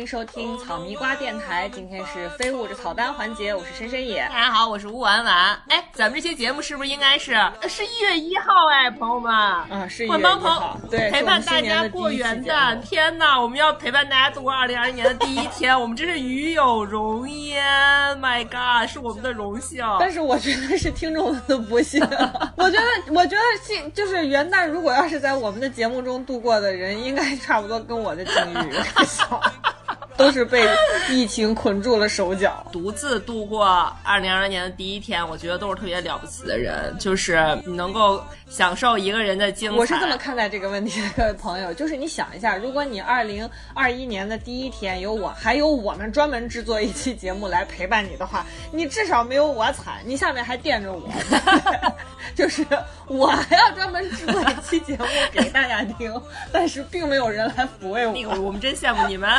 迎收听草迷瓜电台。今天是非物质草单环节，我是深深野。大家好，我是吴婉婉。哎，咱们这期节目是不是应该是是一月一号？哎，朋友们，啊，是一月一号，对，陪伴大家过元旦。天哪，我们要陪伴大家度过二零二一年的第一天，我们真是与有荣焉。My God，是我们的荣幸。但是我觉得是听众们的不幸。我觉得，我觉得新就是元旦，如果要是在我们的节目中度过的人，应该差不多跟我的境遇有点像，都是被疫情捆住了手脚。独自度过二零二零年的第一天，我觉得都是特别了不起的人，就是你能够享受一个人的精彩。我是这么看待这个问题的，各位朋友，就是你想一下，如果你二零二一年的第一天有我，还有我们专门制作一期节目来陪伴你的话，你至少没有我惨，你下面还垫着我，就是我还要专门制作一期节目给大家听，但是并没有人来抚慰我。那个，我们真羡慕你们，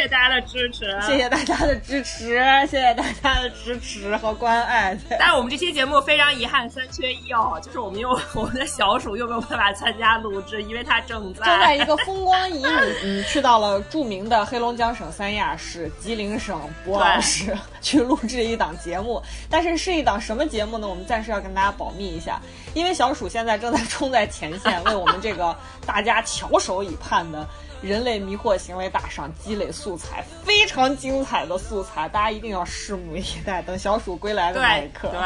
谢谢大家的支持，谢谢大家的支持，谢谢大家的支持和关爱。但是我们这期节目非常遗憾，三缺一哦，就是我们又 我们的小鼠又没有办法参加录制，因为他正在正在一个风光旖旎，嗯，去到了著名的黑龙江省三亚市吉林省博鳌市 去录制一档节目，但是是一档什么节目呢？我们暂时要跟大家保密一下，因为小鼠现在正在冲在前线，为我们这个大家翘首以盼的。人类迷惑行为大赏积累素材，非常精彩的素材，大家一定要拭目以待。等小鼠归来的那一刻，对。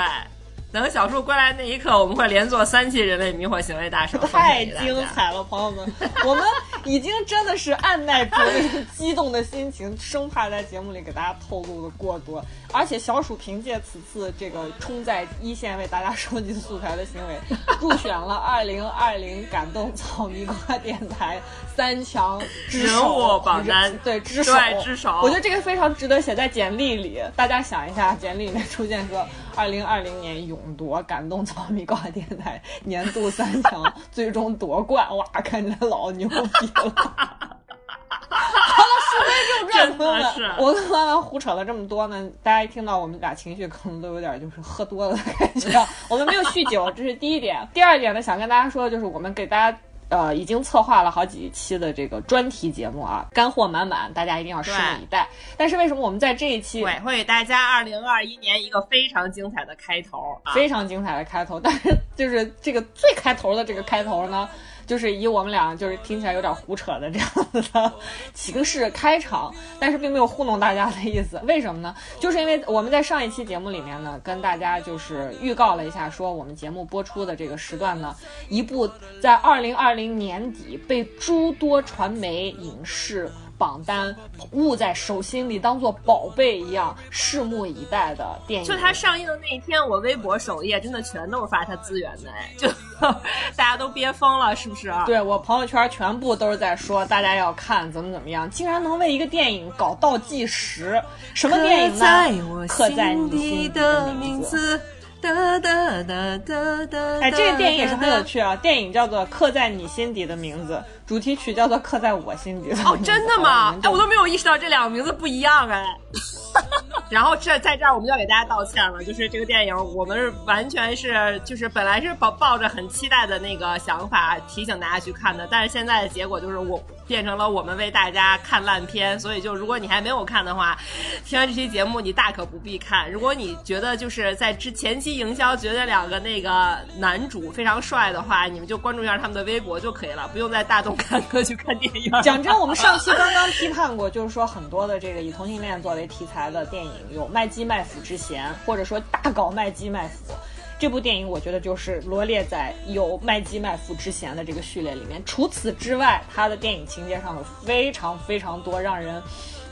等小树归来那一刻，我们会连做三期人类迷惑行为大赏，太精彩了，朋友们！我们已经真的是按耐不住 激动的心情，生怕在节目里给大家透露的过多。而且小鼠凭借此次这个冲在一线为大家收集素材的行为，入选了二零二零感动草泥瓜电台三强之人首物榜单对之首，对之首我觉得这个非常值得写在简历里。大家想一下，简历里面出现说二零二零年勇夺感动草迷瓜电台年度三强，最终夺冠，哇，看起来老牛逼了。好了，书归正传，朋友们我跟弯弯胡扯了这么多呢，大家一听到我们俩情绪，可能都有点就是喝多了的感觉。我们没有酗酒，这是第一点。第二点呢，想跟大家说的就是我们给大家。呃，已经策划了好几期的这个专题节目啊，干货满满，大家一定要拭目以待。但是为什么我们在这一期对，会给大家二零二一年一个非常精彩的开头啊！非常精彩的开头，但是就是这个最开头的这个开头呢，就是以我们俩就是听起来有点胡扯的这样的 形式开场，但是并没有糊弄大家的意思。为什么呢？就是因为我们在上一期节目里面呢，跟大家就是预告了一下，说我们节目播出的这个时段呢，一部在二零二零年底被诸多传媒影视。榜单捂在手心里，当做宝贝一样，拭目以待的电影。就它上映的那一天，我微博首页真的全都是发它资源的，哎，就 大家都憋疯了，是不是？对我朋友圈全部都是在说大家要看怎么怎么样，竟然能为一个电影搞倒计时，什么电影呢？刻在你心底的名字。哒哒哒哒哒。哎，这个电影也是很有趣啊！电影叫做《刻在你心底的名字》，主题曲叫做《刻在我心底的名字》。哦，真的吗？哎，我都没有意识到这两个名字不一样哎。然后这在这儿我们要给大家道歉了，就是这个电影我们完全是就是本来是抱抱着很期待的那个想法提醒大家去看的，但是现在的结果就是我变成了我们为大家看烂片，所以就如果你还没有看的话，听完这期节目你大可不必看。如果你觉得就是在之前期营销觉得两个那个男主非常帅的话，你们就关注一下他们的微博就可以了，不用在大动干戈去看电影。讲真，我们上期刚刚批判过，就是说很多的这个以同性恋作为题材的电影有卖鸡卖腐之嫌，或者说大搞卖鸡卖腐。这部电影我觉得就是罗列在有卖鸡卖腐之嫌的这个序列里面。除此之外，它的电影情节上有非常非常多让人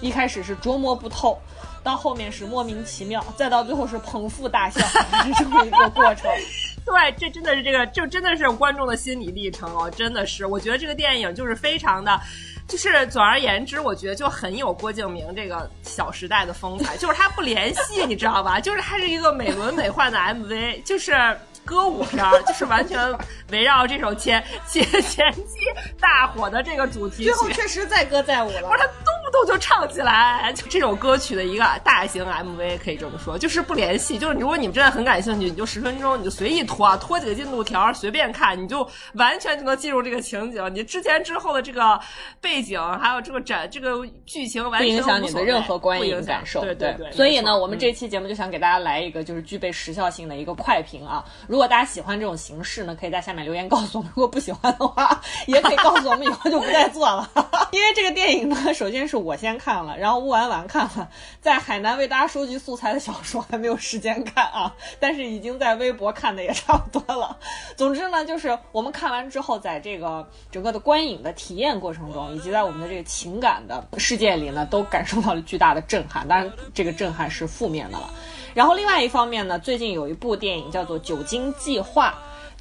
一开始是琢磨不透，到后面是莫名其妙，再到最后是捧腹大笑，是这么一个过程。对，这真的是这个，就真的是观众的心理历程哦，真的是，我觉得这个电影就是非常的。就是总而言之，我觉得就很有郭敬明这个《小时代》的风采，就是他不联系，你知道吧？就是他是一个美轮美奂的 MV，就是歌舞片儿，就是完全围绕这首前前前期大火的这个主题曲。最后确实载歌载舞了。不是他动不动就唱起来。就这种歌曲的一个大型 MV，可以这么说，就是不联系。就是如果你们真的很感兴趣，你就十分钟，你就随意拖啊，拖几个进度条，随便看，你就完全就能进入这个情景。你之前之后的这个背景，还有这个展，这个剧情，完全不影响你的任何观影感受。对对对。所以呢，我们这期节目就想给大家来一个就是具备时效性的一个快评啊。如果大家喜欢这种形式呢，可以在下面留言告诉我们；如果不喜欢的话，也可以告诉我们，以后就不再做了。因为这个电影呢，首先是我先看了，然后乌丸丸看了，在海南为大家收集素材的小说还没有时间看啊，但是已经在微博看的也差不多了。总之呢，就是我们看完之后，在这个整个的观影的体验过程中，以及在我们的这个情感的世界里呢，都感受到了巨大的震撼。当然，这个震撼是负面的了。然后另外一方面呢，最近有一部电影叫做《酒精计划》。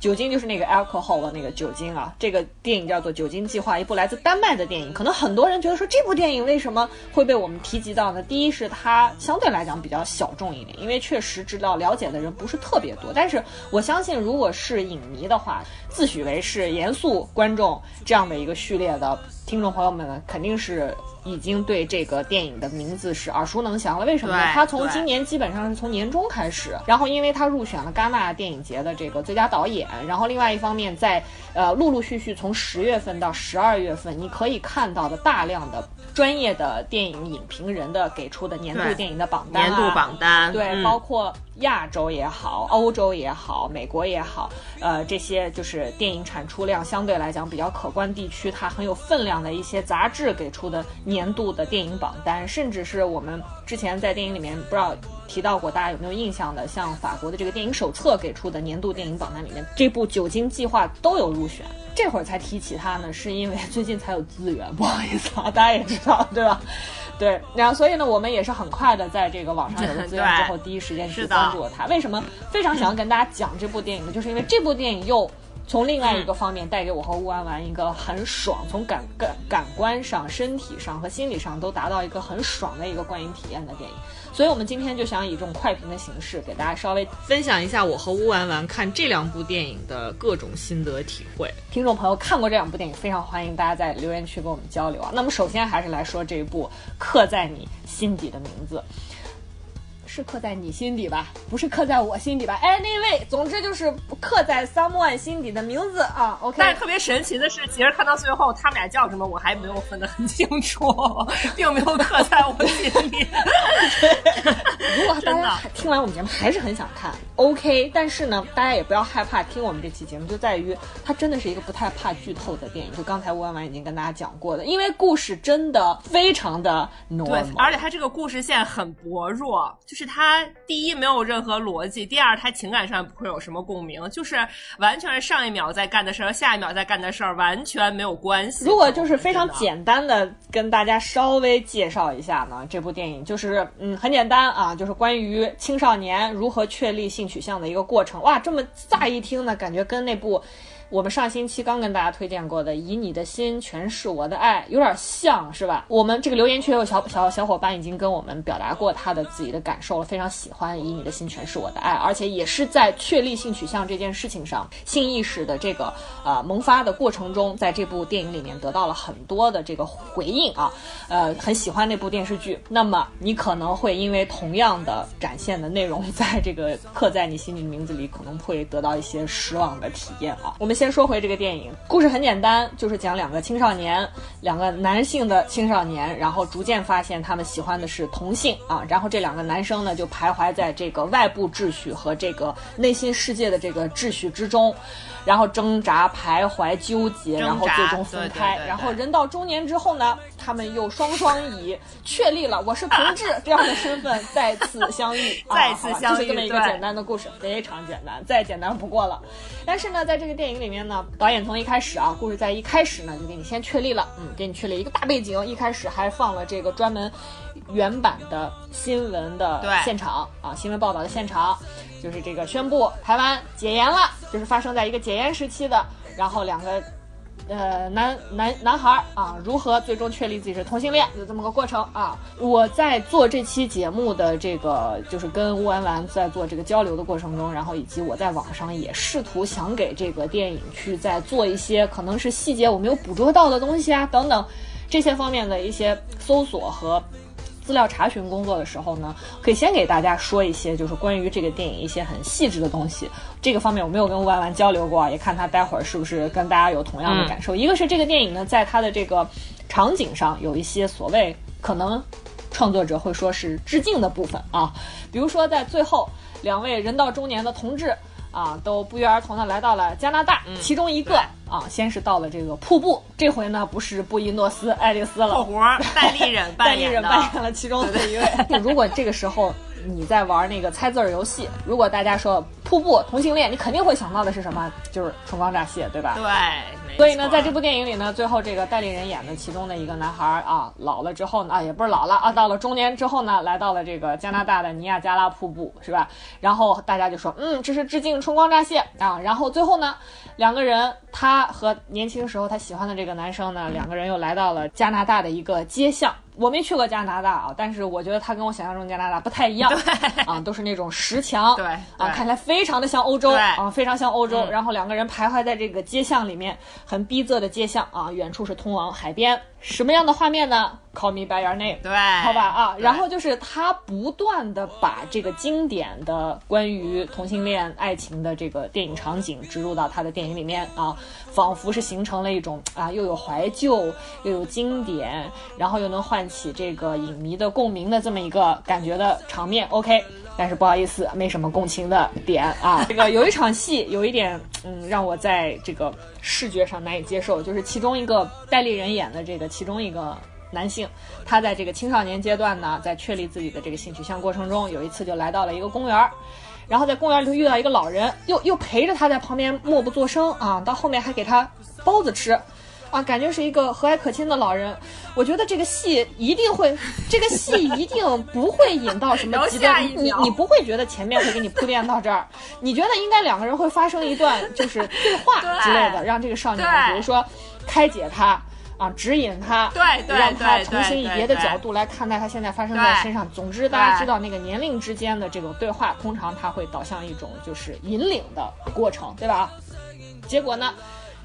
酒精就是那个 alcohol 的那个酒精啊，这个电影叫做《酒精计划》，一部来自丹麦的电影。可能很多人觉得说这部电影为什么会被我们提及到呢？第一是它相对来讲比较小众一点，因为确实知道了解的人不是特别多。但是我相信，如果是影迷的话，自诩为是严肃观众这样的一个序列的听众朋友们呢，肯定是。已经对这个电影的名字是耳熟能详了。为什么呢？他从今年基本上是从年中开始，然后因为他入选了戛纳电影节的这个最佳导演，然后另外一方面在呃陆陆续续从十月份到十二月份，你可以看到的大量的专业的电影影评人的给出的年度电影的榜单，年度榜单，对，包括。亚洲也好，欧洲也好，美国也好，呃，这些就是电影产出量相对来讲比较可观地区，它很有分量的一些杂志给出的年度的电影榜单，甚至是我们之前在电影里面不知道提到过，大家有没有印象的？像法国的这个电影手册给出的年度电影榜单里面，这部《酒精计划》都有入选。这会儿才提起它呢，是因为最近才有资源，不好意思啊，大家也知道，对吧？对，然后所以呢，我们也是很快的在这个网上有了资源之后，第一时间去关注了他。为什么非常想要跟大家讲这部电影呢？就是因为这部电影又从另外一个方面带给我和乌安丸一个很爽，从感感感官上、身体上和心理上都达到一个很爽的一个观影体验的电影。所以，我们今天就想以这种快评的形式，给大家稍微分享一下我和乌丸丸看这两部电影的各种心得体会。听众朋友看过这两部电影，非常欢迎大家在留言区跟我们交流啊。那么，首先还是来说这一部《刻在你心底的名字》。是刻在你心底吧，不是刻在我心底吧？哎，那位，总之就是刻在 someone 心底的名字啊。OK。但是特别神奇的是，其实看到最后，他们俩叫什么，我还没有分得很清楚，并没有刻在我心里。如果大家听完我们节目还是很想看，OK。但是呢，大家也不要害怕听我们这期节目，就在于它真的是一个不太怕剧透的电影。就刚才吴婉婉已经跟大家讲过的，因为故事真的非常的 normal，对，而且它这个故事线很薄弱，就是。是他第一没有任何逻辑，第二他情感上不会有什么共鸣，就是完全是上一秒在干的事儿和下一秒在干的事儿完全没有关系。如果就是非常简单的跟大家稍微介绍一下呢，这部电影就是嗯很简单啊，就是关于青少年如何确立性取向的一个过程。哇，这么乍一听呢，感觉跟那部。我们上星期刚跟大家推荐过的《以你的心诠释我的爱》有点像是吧？我们这个留言区有小小小伙伴已经跟我们表达过他的自己的感受了，非常喜欢《以你的心诠释我的爱》，而且也是在确立性取向这件事情上，性意识的这个呃萌发的过程中，在这部电影里面得到了很多的这个回应啊，呃，很喜欢那部电视剧。那么你可能会因为同样的展现的内容，在这个刻在你心里的名字里，可能会得到一些失望的体验啊。我们。先说回这个电影，故事很简单，就是讲两个青少年，两个男性的青少年，然后逐渐发现他们喜欢的是同性啊，然后这两个男生呢就徘徊在这个外部秩序和这个内心世界的这个秩序之中。然后挣扎、徘徊、纠结，然后最终分开。然后人到中年之后呢，他们又双双以确立了我是同志 这样的身份再次相遇，再次相遇，就是这么一个简单的故事，非常简单，再简单不过了。但是呢，在这个电影里面呢，导演从一开始啊，故事在一开始呢就给你先确立了，嗯，给你确立一个大背景，一开始还放了这个专门原版的新闻的现场啊，新闻报道的现场。就是这个宣布台湾解严了，就是发生在一个解严时期的，然后两个，呃男男男孩啊，如何最终确立自己是同性恋，有这么个过程啊。我在做这期节目的这个，就是跟乌丸丸在做这个交流的过程中，然后以及我在网上也试图想给这个电影去再做一些可能是细节我没有捕捉到的东西啊等等。这些方面的一些搜索和。资料查询工作的时候呢，可以先给大家说一些，就是关于这个电影一些很细致的东西。这个方面我没有跟万万交流过，也看他待会儿是不是跟大家有同样的感受。一个是这个电影呢，在它的这个场景上有一些所谓可能创作者会说是致敬的部分啊，比如说在最后两位人到中年的同志。啊，都不约而同的来到了加拿大，其中一个啊，先是到了这个瀑布，这回呢不是布宜诺斯艾利斯了，后活戴立忍戴立忍扮演了其中的一位。如果这个时候你在玩那个猜字儿游戏，如果大家说瀑布同性恋，你肯定会想到的是什么？就是春光乍泄，对吧？对。所以呢，在这部电影里呢，最后这个戴立人演的其中的一个男孩啊，老了之后呢，啊，也不是老了啊，到了中年之后呢，来到了这个加拿大的尼亚加拉瀑布，是吧？然后大家就说，嗯，这是致敬春光乍泄啊。然后最后呢，两个人，他和年轻时候他喜欢的这个男生呢，两个人又来到了加拿大的一个街巷。我没去过加拿大啊，但是我觉得它跟我想象中加拿大不太一样，啊，都是那种石墙，对，啊，看起来非常的像欧洲，啊，非常像欧洲。然后两个人徘徊在这个街巷里面，很逼仄的街巷啊，远处是通往海边。什么样的画面呢？Call me by your name，对，好吧啊，然后就是他不断的把这个经典的关于同性恋爱情的这个电影场景植入到他的电影里面啊，仿佛是形成了一种啊，又有怀旧又有经典，然后又能唤起这个影迷的共鸣的这么一个感觉的场面。OK，但是不好意思，没什么共情的点啊。这个有一场戏有一点嗯，让我在这个视觉上难以接受，就是其中一个戴立人演的这个。其中一个男性，他在这个青少年阶段呢，在确立自己的这个性取向过程中，有一次就来到了一个公园儿，然后在公园里头遇到一个老人，又又陪着他在旁边默不作声啊，到后面还给他包子吃，啊，感觉是一个和蔼可亲的老人。我觉得这个戏一定会，这个戏一定不会引到什么 极端，你你不会觉得前面会给你铺垫到这儿，你觉得应该两个人会发生一段就是对话之类的，让这个少年比如说开解他。啊，指引他，对，让他重新以别的角度来看待他现在发生在身上。总之，大家知道那个年龄之间的这种对话，通常他会导向一种就是引领的过程，对吧？结果呢，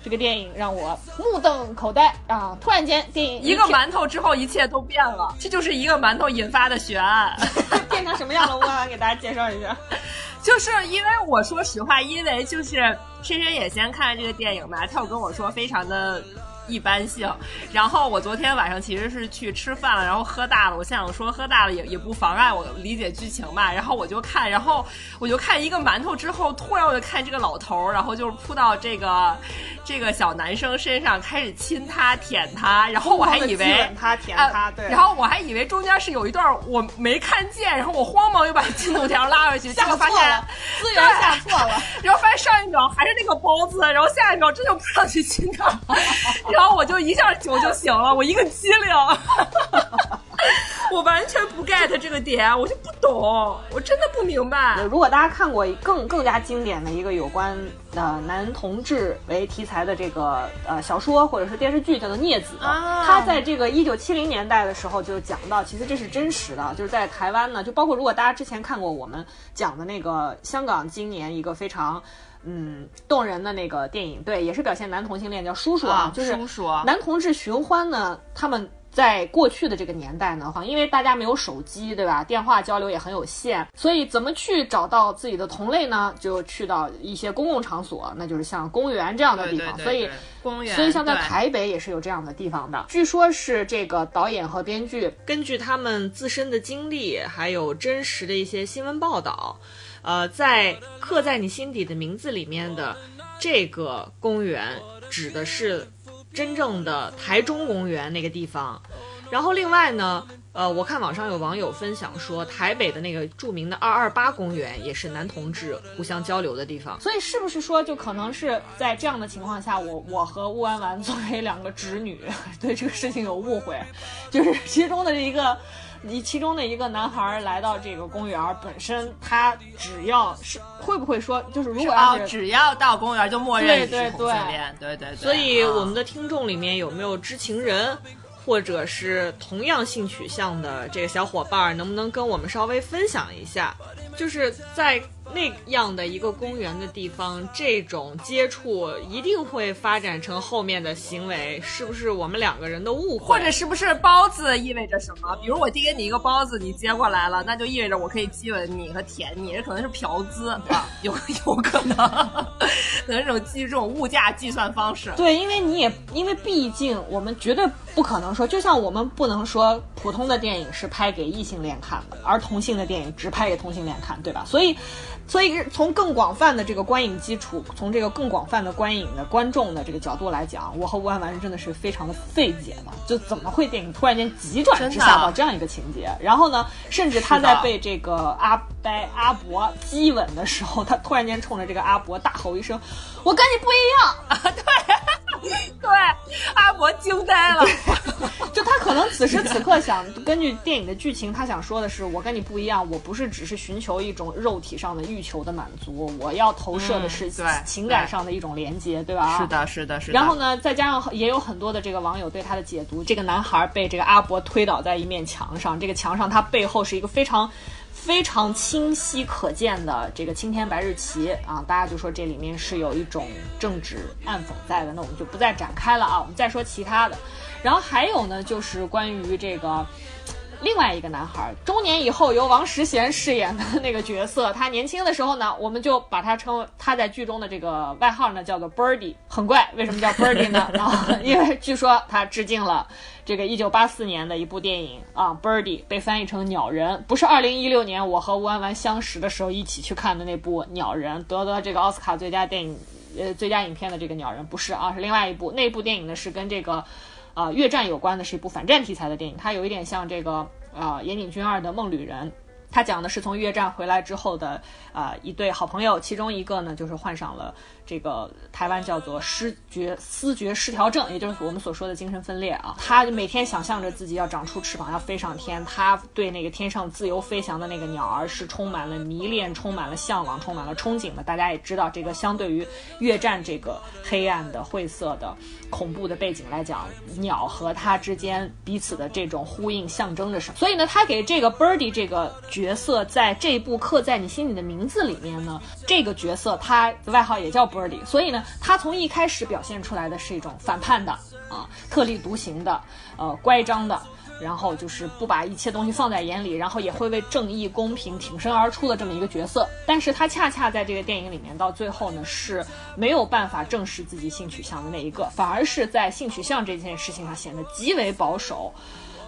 这个电影让我目瞪口呆啊！突然间，电影一个馒头之后，一切都变了。这就是一个馒头引发的悬案，变成什么样了？我来给大家介绍一下。就是因为我说实话，因为就是深深也先看这个电影嘛，他有跟我说非常的。一般性，然后我昨天晚上其实是去吃饭了，然后喝大了。我现在想说喝大了也也不妨碍我理解剧情吧。然后我就看，然后我就看一个馒头之后，突然我就看这个老头儿，然后就是扑到这个这个小男生身上，开始亲他舔他，然后我还以为他舔他，对，然后我还以为中间是有一段我没看见，然后我慌忙又把进度条拉回去，结果发现资源下错了，然后发现上一秒还是那个包子，然后下一秒真就扑上去亲他。然后我就一下酒就醒了，我一个机灵，我完全不 get 这个点，我就不懂，我真的不明白。如果大家看过更更加经典的一个有关呃男同志为题材的这个呃小说或者是电视剧，叫做《孽子》，他在这个一九七零年代的时候就讲到，其实这是真实的，就是在台湾呢，就包括如果大家之前看过我们讲的那个香港今年一个非常。嗯，动人的那个电影，对，也是表现男同性恋，叫《叔叔》啊，就是叔叔男同志寻欢呢。他们在过去的这个年代呢，哈，因为大家没有手机，对吧？电话交流也很有限，所以怎么去找到自己的同类呢？就去到一些公共场所，那就是像公园这样的地方。所以，公园，所以像在台北也是有这样的地方的。据说是这个导演和编剧根据他们自身的经历，还有真实的一些新闻报道。呃，在刻在你心底的名字里面的这个公园，指的是真正的台中公园那个地方。然后另外呢，呃，我看网上有网友分享说，台北的那个著名的二二八公园也是男同志互相交流的地方。所以是不是说，就可能是在这样的情况下，我我和乌丸丸作为两个侄女，对这个事情有误会，就是其中的一个。你其中的一个男孩来到这个公园，本身他只要是会不会说，就是如果要是只要到公园就默认是同性恋，对对对。所以我们的听众里面有没有知情人，或者是同样性取向的这个小伙伴，能不能跟我们稍微分享一下？就是在那样的一个公园的地方，这种接触一定会发展成后面的行为，是不是我们两个人的误会？或者是不是包子意味着什么？比如我递给你一个包子，你接过来了，那就意味着我可以激吻你和舔你，这可能是嫖资，对吧？有有可能，可能这种计这种物价计算方式。对，因为你也因为毕竟我们绝对不可能说，就像我们不能说普通的电影是拍给异性恋看的，而同性的电影只拍给同性恋看，对吧？所以，所以从更广泛的这个观影基础，从这个更广泛的观影的观众的这个角度来讲，我和吴婉婉真的是非常的费解嘛，就怎么会电影突然间急转直下到这样一个情节？然后呢，甚至他在被这个阿呆阿伯激吻的时候，他突然间冲着这个阿伯大吼一声：“我跟你不一样！” 啊，对，对，阿伯惊呆了。就他可能此时此刻想根据电影的剧情，他想说的是：我跟你不一样，我不是只是寻求一种肉体上的欲求的满足，我要投射的是情感上的一种连接，对吧？是的，是的，是的。然后呢，再加上也有很多的这个网友对他的解读：这个男孩被这个阿伯推倒在一面墙上，这个墙上他背后是一个非常。非常清晰可见的这个青天白日旗啊，大家就说这里面是有一种政治暗讽在的，那我们就不再展开了啊，我们再说其他的。然后还有呢，就是关于这个另外一个男孩，中年以后由王石贤饰演的那个角色，他年轻的时候呢，我们就把他称为他在剧中的这个外号呢叫做 Birdy，很怪，为什么叫 Birdy 呢？啊，因为据说他致敬了。这个一九八四年的一部电影啊，《Birdy》被翻译成《鸟人》，不是二零一六年我和吴安完相识的时候一起去看的那部《鸟人》，得得这个奥斯卡最佳电影呃最佳影片的这个《鸟人》，不是啊，是另外一部。那部电影呢是跟这个啊越战有关的，是一部反战题材的电影，它有一点像这个啊岩井俊二的《梦旅人》。他讲的是从越战回来之后的啊一对好朋友，其中一个呢就是患上了这个台湾叫做失觉思觉失调症，也就是我们所说的精神分裂啊。他每天想象着自己要长出翅膀，要飞上天。他对那个天上自由飞翔的那个鸟儿是充满了迷恋、充满了向往、充满了憧憬的。大家也知道，这个相对于越战这个黑暗的、晦涩的、恐怖的背景来讲，鸟和他之间彼此的这种呼应象征着什么？所以呢，他给这个 Birdy 这个角角色在这一部刻在你心里的名字里面呢，这个角色他的外号也叫 Birdy，所以呢，他从一开始表现出来的是一种反叛的啊，特立独行的，呃，乖张的，然后就是不把一切东西放在眼里，然后也会为正义公平挺身而出的这么一个角色。但是他恰恰在这个电影里面到最后呢，是没有办法正视自己性取向的那一个，反而是在性取向这件事情上显得极为保守。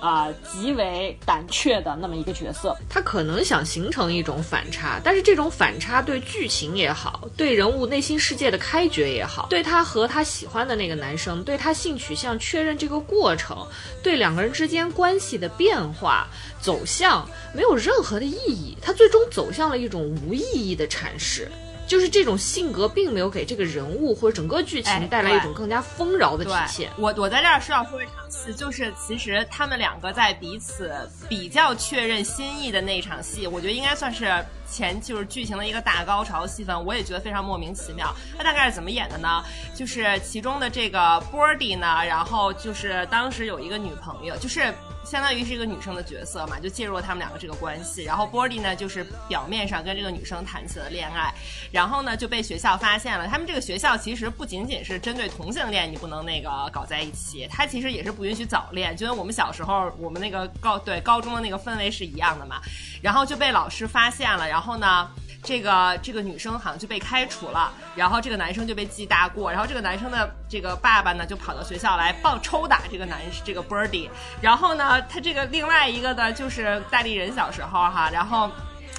啊，极为胆怯的那么一个角色，他可能想形成一种反差，但是这种反差对剧情也好，对人物内心世界的开掘也好，对他和他喜欢的那个男生，对他性取向确认这个过程，对两个人之间关系的变化走向，没有任何的意义，他最终走向了一种无意义的阐释。就是这种性格，并没有给这个人物或者整个剧情带来一种更加丰饶的体现。我我在这儿是要说一场戏，就是其实他们两个在彼此比较确认心意的那一场戏，我觉得应该算是前就是剧情的一个大高潮戏份。我也觉得非常莫名其妙。他大概是怎么演的呢？就是其中的这个波迪呢，然后就是当时有一个女朋友，就是。相当于是一个女生的角色嘛，就介入了他们两个这个关系。然后波迪呢，就是表面上跟这个女生谈起了恋爱，然后呢就被学校发现了。他们这个学校其实不仅仅是针对同性恋，你不能那个搞在一起，它其实也是不允许早恋，就跟我们小时候我们那个高对高中的那个氛围是一样的嘛。然后就被老师发现了，然后呢。这个这个女生好像就被开除了，然后这个男生就被记大过，然后这个男生的这个爸爸呢就跑到学校来暴抽打这个男这个 Birdy，然后呢他这个另外一个呢就是戴立人小时候哈，然后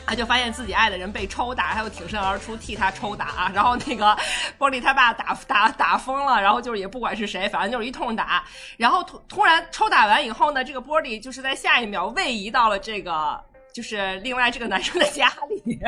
他就发现自己爱的人被抽打，他又挺身而出替他抽打，然后那个玻璃他爸打打打疯了，然后就是也不管是谁，反正就是一通打，然后突突然抽打完以后呢，这个玻璃就是在下一秒位移到了这个。就是另外这个男生的家里，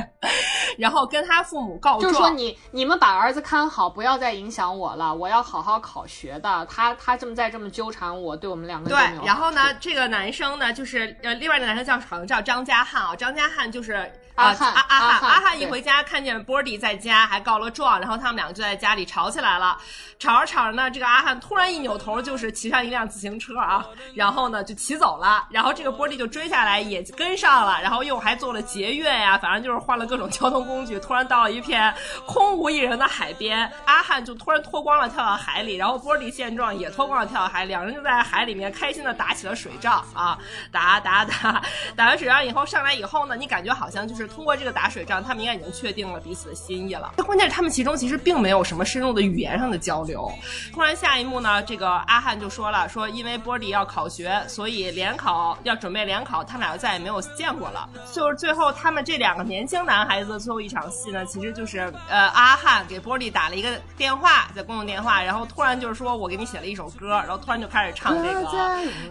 然后跟他父母告状，就是说你你们把儿子看好，不要再影响我了，我要好好考学的。他他这么再这么纠缠我，对我们两个对。然后呢，这个男生呢，就是呃，另外的男生叫好像叫张家汉啊，张家汉就是。阿汉阿阿汉阿汉一回家看见波迪在家，还告了状，然后他们两个就在家里吵起来了。吵着吵着呢，这个阿汉突然一扭头，就是骑上一辆自行车啊，然后呢就骑走了。然后这个波迪就追下来，也跟上了然后又还做了节约呀，反正就是换了各种交通工具，突然到了一片空无一人的海边，阿汉就突然脱光了跳到海里，然后波利见状也脱光了跳到海，两人就在海里面开心的打起了水仗啊，打打打，打完水仗以后上来以后呢，你感觉好像就是通过这个打水仗，他们应该已经确定了彼此的心意了。关键是他们其中其实并没有什么深入的语言上的交流。突然下一幕呢，这个阿汉就说了，说因为波利要考学，所以联考要准备联考，他们俩就再也没有见过了。就是最后他们这两个年轻男孩子的最后一场戏呢，其实就是呃阿汉给波利打了一个电话，在公用电话，然后突然就是说我给你写了一首歌，然后突然就开始唱这个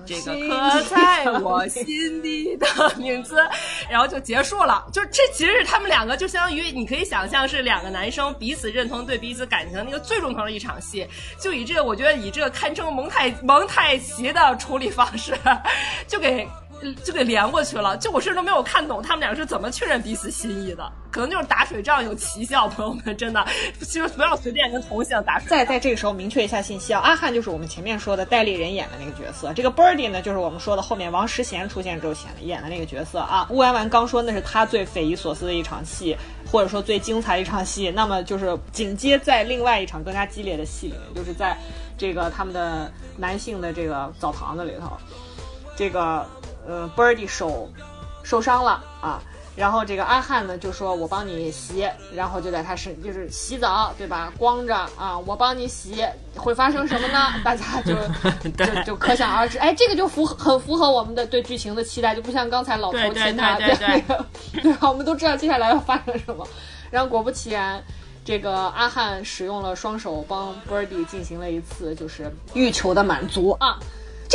这个刻在我心底的名字，然后就结束了。就这其实是他们两个就相当于你可以想象是两个男生彼此认同对彼此感情的那个最重头的一场戏。就以这个，我觉得以这个堪称蒙太蒙太奇的处理方式，就给就给连过去了。就我甚至都没有看懂他们俩是怎么确认彼此心意的，可能就是打水仗有奇效。朋友们，真的，其实不要随便跟同性打水。再在这个时候明确一下信息啊，阿汉就是我们前面说的戴立人演的那个角色，这个 Birdy 呢就是我们说的后面王诗贤出现之后演的演的那个角色啊。乌丸丸刚说那是他最匪夷所思的一场戏，或者说最精彩的一场戏，那么就是紧接在另外一场更加激烈的戏里面，就是在这个他们的男性的这个澡堂子里头，这个呃 Birdy 手受伤了啊。然后这个阿汉呢就说：“我帮你洗。”然后就在他身就是洗澡，对吧？光着啊，我帮你洗，会发生什么呢？大家就 就就可想而知。哎，这个就符很符合我们的对剧情的期待，就不像刚才老头亲他对对对那个，对吧？我们都知道接下来要发生什么。然后果不其然，这个阿汉使用了双手帮 Birdy 进行了一次就是欲求的满足啊。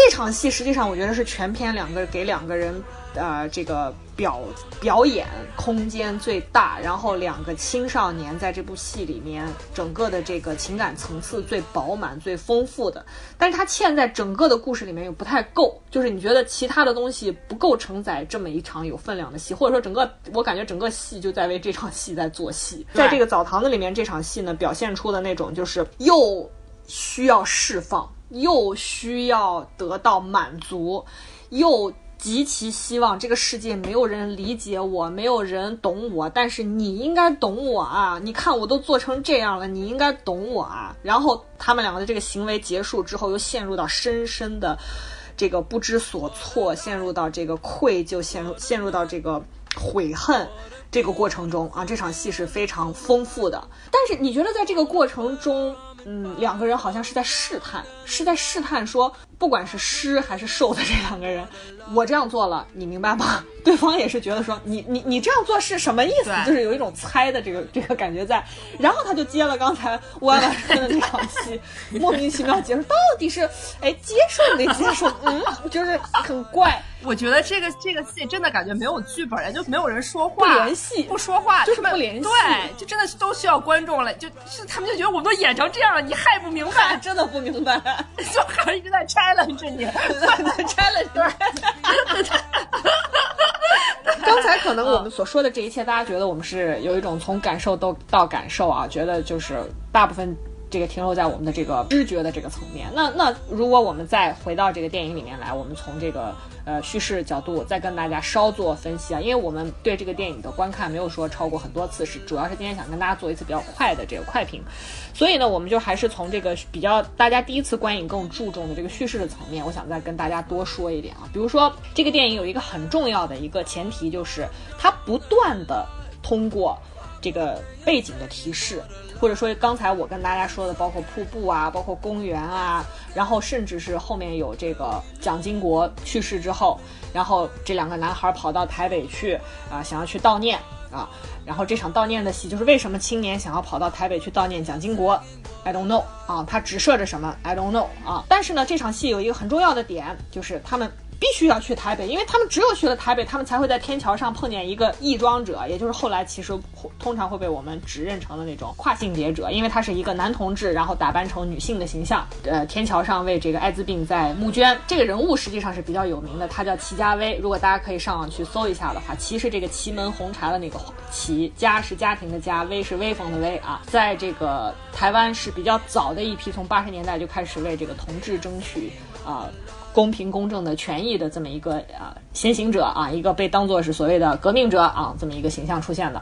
这场戏实际上我觉得是全片两个给两个人呃这个表表演空间最大，然后两个青少年在这部戏里面整个的这个情感层次最饱满、最丰富的，但是它嵌在整个的故事里面又不太够，就是你觉得其他的东西不够承载这么一场有分量的戏，或者说整个我感觉整个戏就在为这场戏在做戏，在这个澡堂子里面这场戏呢表现出的那种就是又需要释放，又需要得到满足，又极其希望这个世界没有人理解我，没有人懂我，但是你应该懂我啊！你看我都做成这样了，你应该懂我啊！然后他们两个的这个行为结束之后，又陷入到深深的这个不知所措，陷入到这个愧疚，陷入陷入到这个悔恨。这个过程中啊，这场戏是非常丰富的。但是你觉得在这个过程中，嗯，两个人好像是在试探，是在试探说，不管是湿还是瘦的这两个人，我这样做了，你明白吗？对方也是觉得说，你你你这样做是什么意思？就是有一种猜的这个这个感觉在。然后他就接了刚才弯弯说的那场戏，莫名其妙结束，到底是哎接受没接受？嗯，就是很怪。我觉得这个这个戏真的感觉没有剧本，就没有人说话，不联系不说话，就是不联系对，就真的都需要观众了，就是他们就觉得我们都演成这样了，你还不明白，真的不明白，就好像一直在 challenge 你，拆了对。刚才可能我们所说的这一切，大家觉得我们是有一种从感受到到感受啊，觉得就是大部分这个停留在我们的这个知觉的这个层面。那那如果我们再回到这个电影里面来，我们从这个呃叙事角度再跟大家稍作分析啊，因为我们对这个电影的观看没有说超过很多次，是主要是今天想跟大家做一次比较快的这个快评。所以呢，我们就还是从这个比较大家第一次观影更注重的这个叙事的层面，我想再跟大家多说一点啊。比如说，这个电影有一个很重要的一个前提，就是它不断的通过这个背景的提示，或者说刚才我跟大家说的，包括瀑布啊，包括公园啊，然后甚至是后面有这个蒋经国去世之后，然后这两个男孩跑到台北去啊、想要去悼念啊。然后这场悼念的戏就是为什么青年想要跑到台北去悼念蒋经国？I don't know 啊，他直射着什么？I don't know 啊。但是呢，这场戏有一个很重要的点，就是他们必须要去台北，因为他们只有去了台北，他们才会在天桥上碰见一个异装者，也就是后来其实通常会被我们指认成的那种跨性别者，因为他是一个男同志，然后打扮成女性的形象，呃，天桥上为这个艾滋病在募捐。这个人物实际上是比较有名的，他叫齐家威。如果大家可以上网去搜一下的话，齐是这个祁门红茶的那个齐，家是家庭的家，威是威风的威啊，在这个台湾是比较早的一批，从八十年代就开始为这个同志争取啊。公平公正的权益的这么一个呃先行者啊，一个被当作是所谓的革命者啊这么一个形象出现的。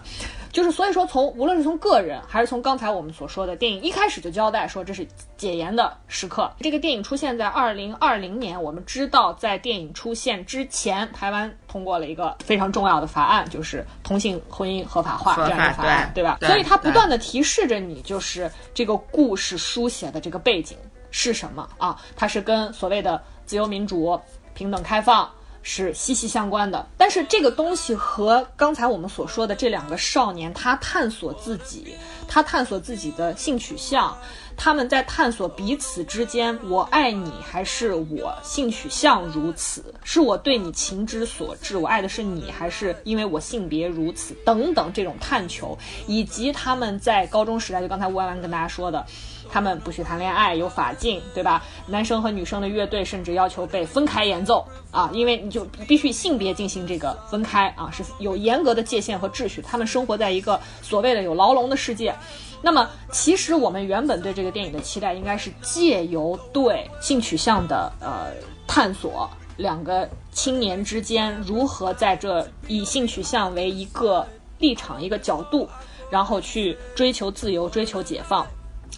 就是所以说，从无论是从个人，还是从刚才我们所说的电影一开始就交代说这是解严的时刻。这个电影出现在二零二零年，我们知道在电影出现之前，台湾通过了一个非常重要的法案，就是同性婚姻合法化这样的法案，对吧？所以它不断的提示着你，就是这个故事书写的这个背景是什么啊？它是跟所谓的自由民主、平等开放。是息息相关的，但是这个东西和刚才我们所说的这两个少年，他探索自己，他探索自己的性取向，他们在探索彼此之间，我爱你还是我性取向如此，是我对你情之所至，我爱的是你，还是因为我性别如此等等这种探求，以及他们在高中时代，就刚才吴安安跟大家说的。他们不许谈恋爱，有法禁，对吧？男生和女生的乐队甚至要求被分开演奏啊，因为你就必须性别进行这个分开啊，是有严格的界限和秩序。他们生活在一个所谓的有牢笼的世界。那么，其实我们原本对这个电影的期待，应该是借由对性取向的呃探索，两个青年之间如何在这以性取向为一个立场、一个角度，然后去追求自由、追求解放。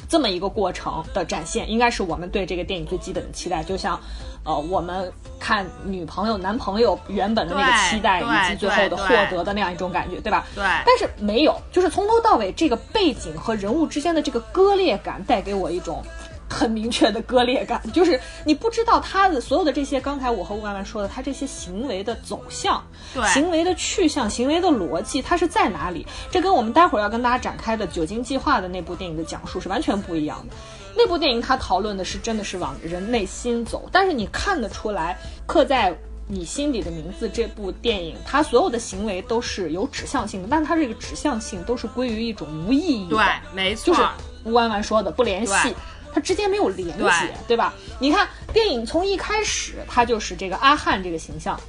这么一个过程的展现，应该是我们对这个电影最基本的期待。就像，呃，我们看女朋友、男朋友原本的那个期待，以及最后的获得的那样一种感觉，对吧？对。但是没有，就是从头到尾，这个背景和人物之间的这个割裂感，带给我一种。很明确的割裂感，就是你不知道他的所有的这些，刚才我和吴婉婉说的，他这些行为的走向，对，行为的去向，行为的逻辑，它是在哪里？这跟我们待会儿要跟大家展开的《酒精计划》的那部电影的讲述是完全不一样的。那部电影它讨论的是真的是往人内心走，但是你看得出来，刻在你心底的名字这部电影，它所有的行为都是有指向性的，但是它这个指向性都是归于一种无意义的，对，没错，就是吴婉婉说的不联系。它之间没有连接，对吧？你看电影从一开始，他就是这个阿汉这个形象，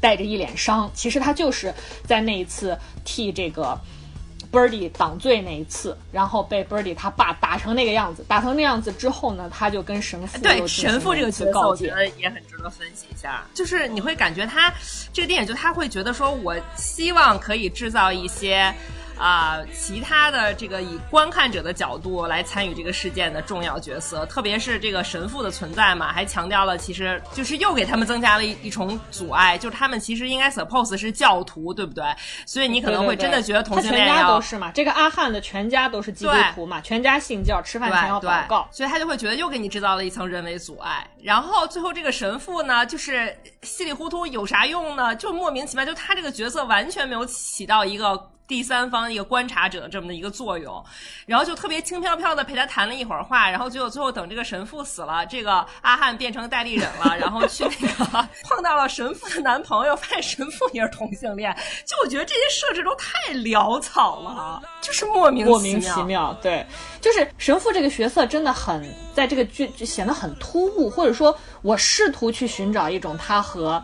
带着一脸伤。其实他就是在那一次替这个 Birdy 挡罪那一次，然后被 Birdy 他爸打成那个样子。打成那样子之后呢，他就跟神父对神父这个角色，我觉得也很值得分析一下。就是你会感觉他这个电影，就他会觉得说，我希望可以制造一些。啊，其他的这个以观看者的角度来参与这个事件的重要角色，特别是这个神父的存在嘛，还强调了其实就是又给他们增加了一一重阻碍，就是他们其实应该 suppose 是教徒，对不对？所以你可能会真的觉得同性恋要全家都是嘛，这个阿汉的全家都是基督徒嘛，全家信教，吃饭前要祷告，所以他就会觉得又给你制造了一层人为阻碍。然后最后这个神父呢，就是稀里糊涂有啥用呢？就莫名其妙，就他这个角色完全没有起到一个。第三方一个观察者这么的一个作用，然后就特别轻飘飘的陪他谈了一会儿话，然后结果最后等这个神父死了，这个阿汉变成代理人了，然后去那个 碰到了神父的男朋友，发现神父也是同性恋，就我觉得这些设置都太潦草了，就是莫名莫名其妙。对，就是神父这个角色真的很在这个剧就显得很突兀，或者说我试图去寻找一种他和。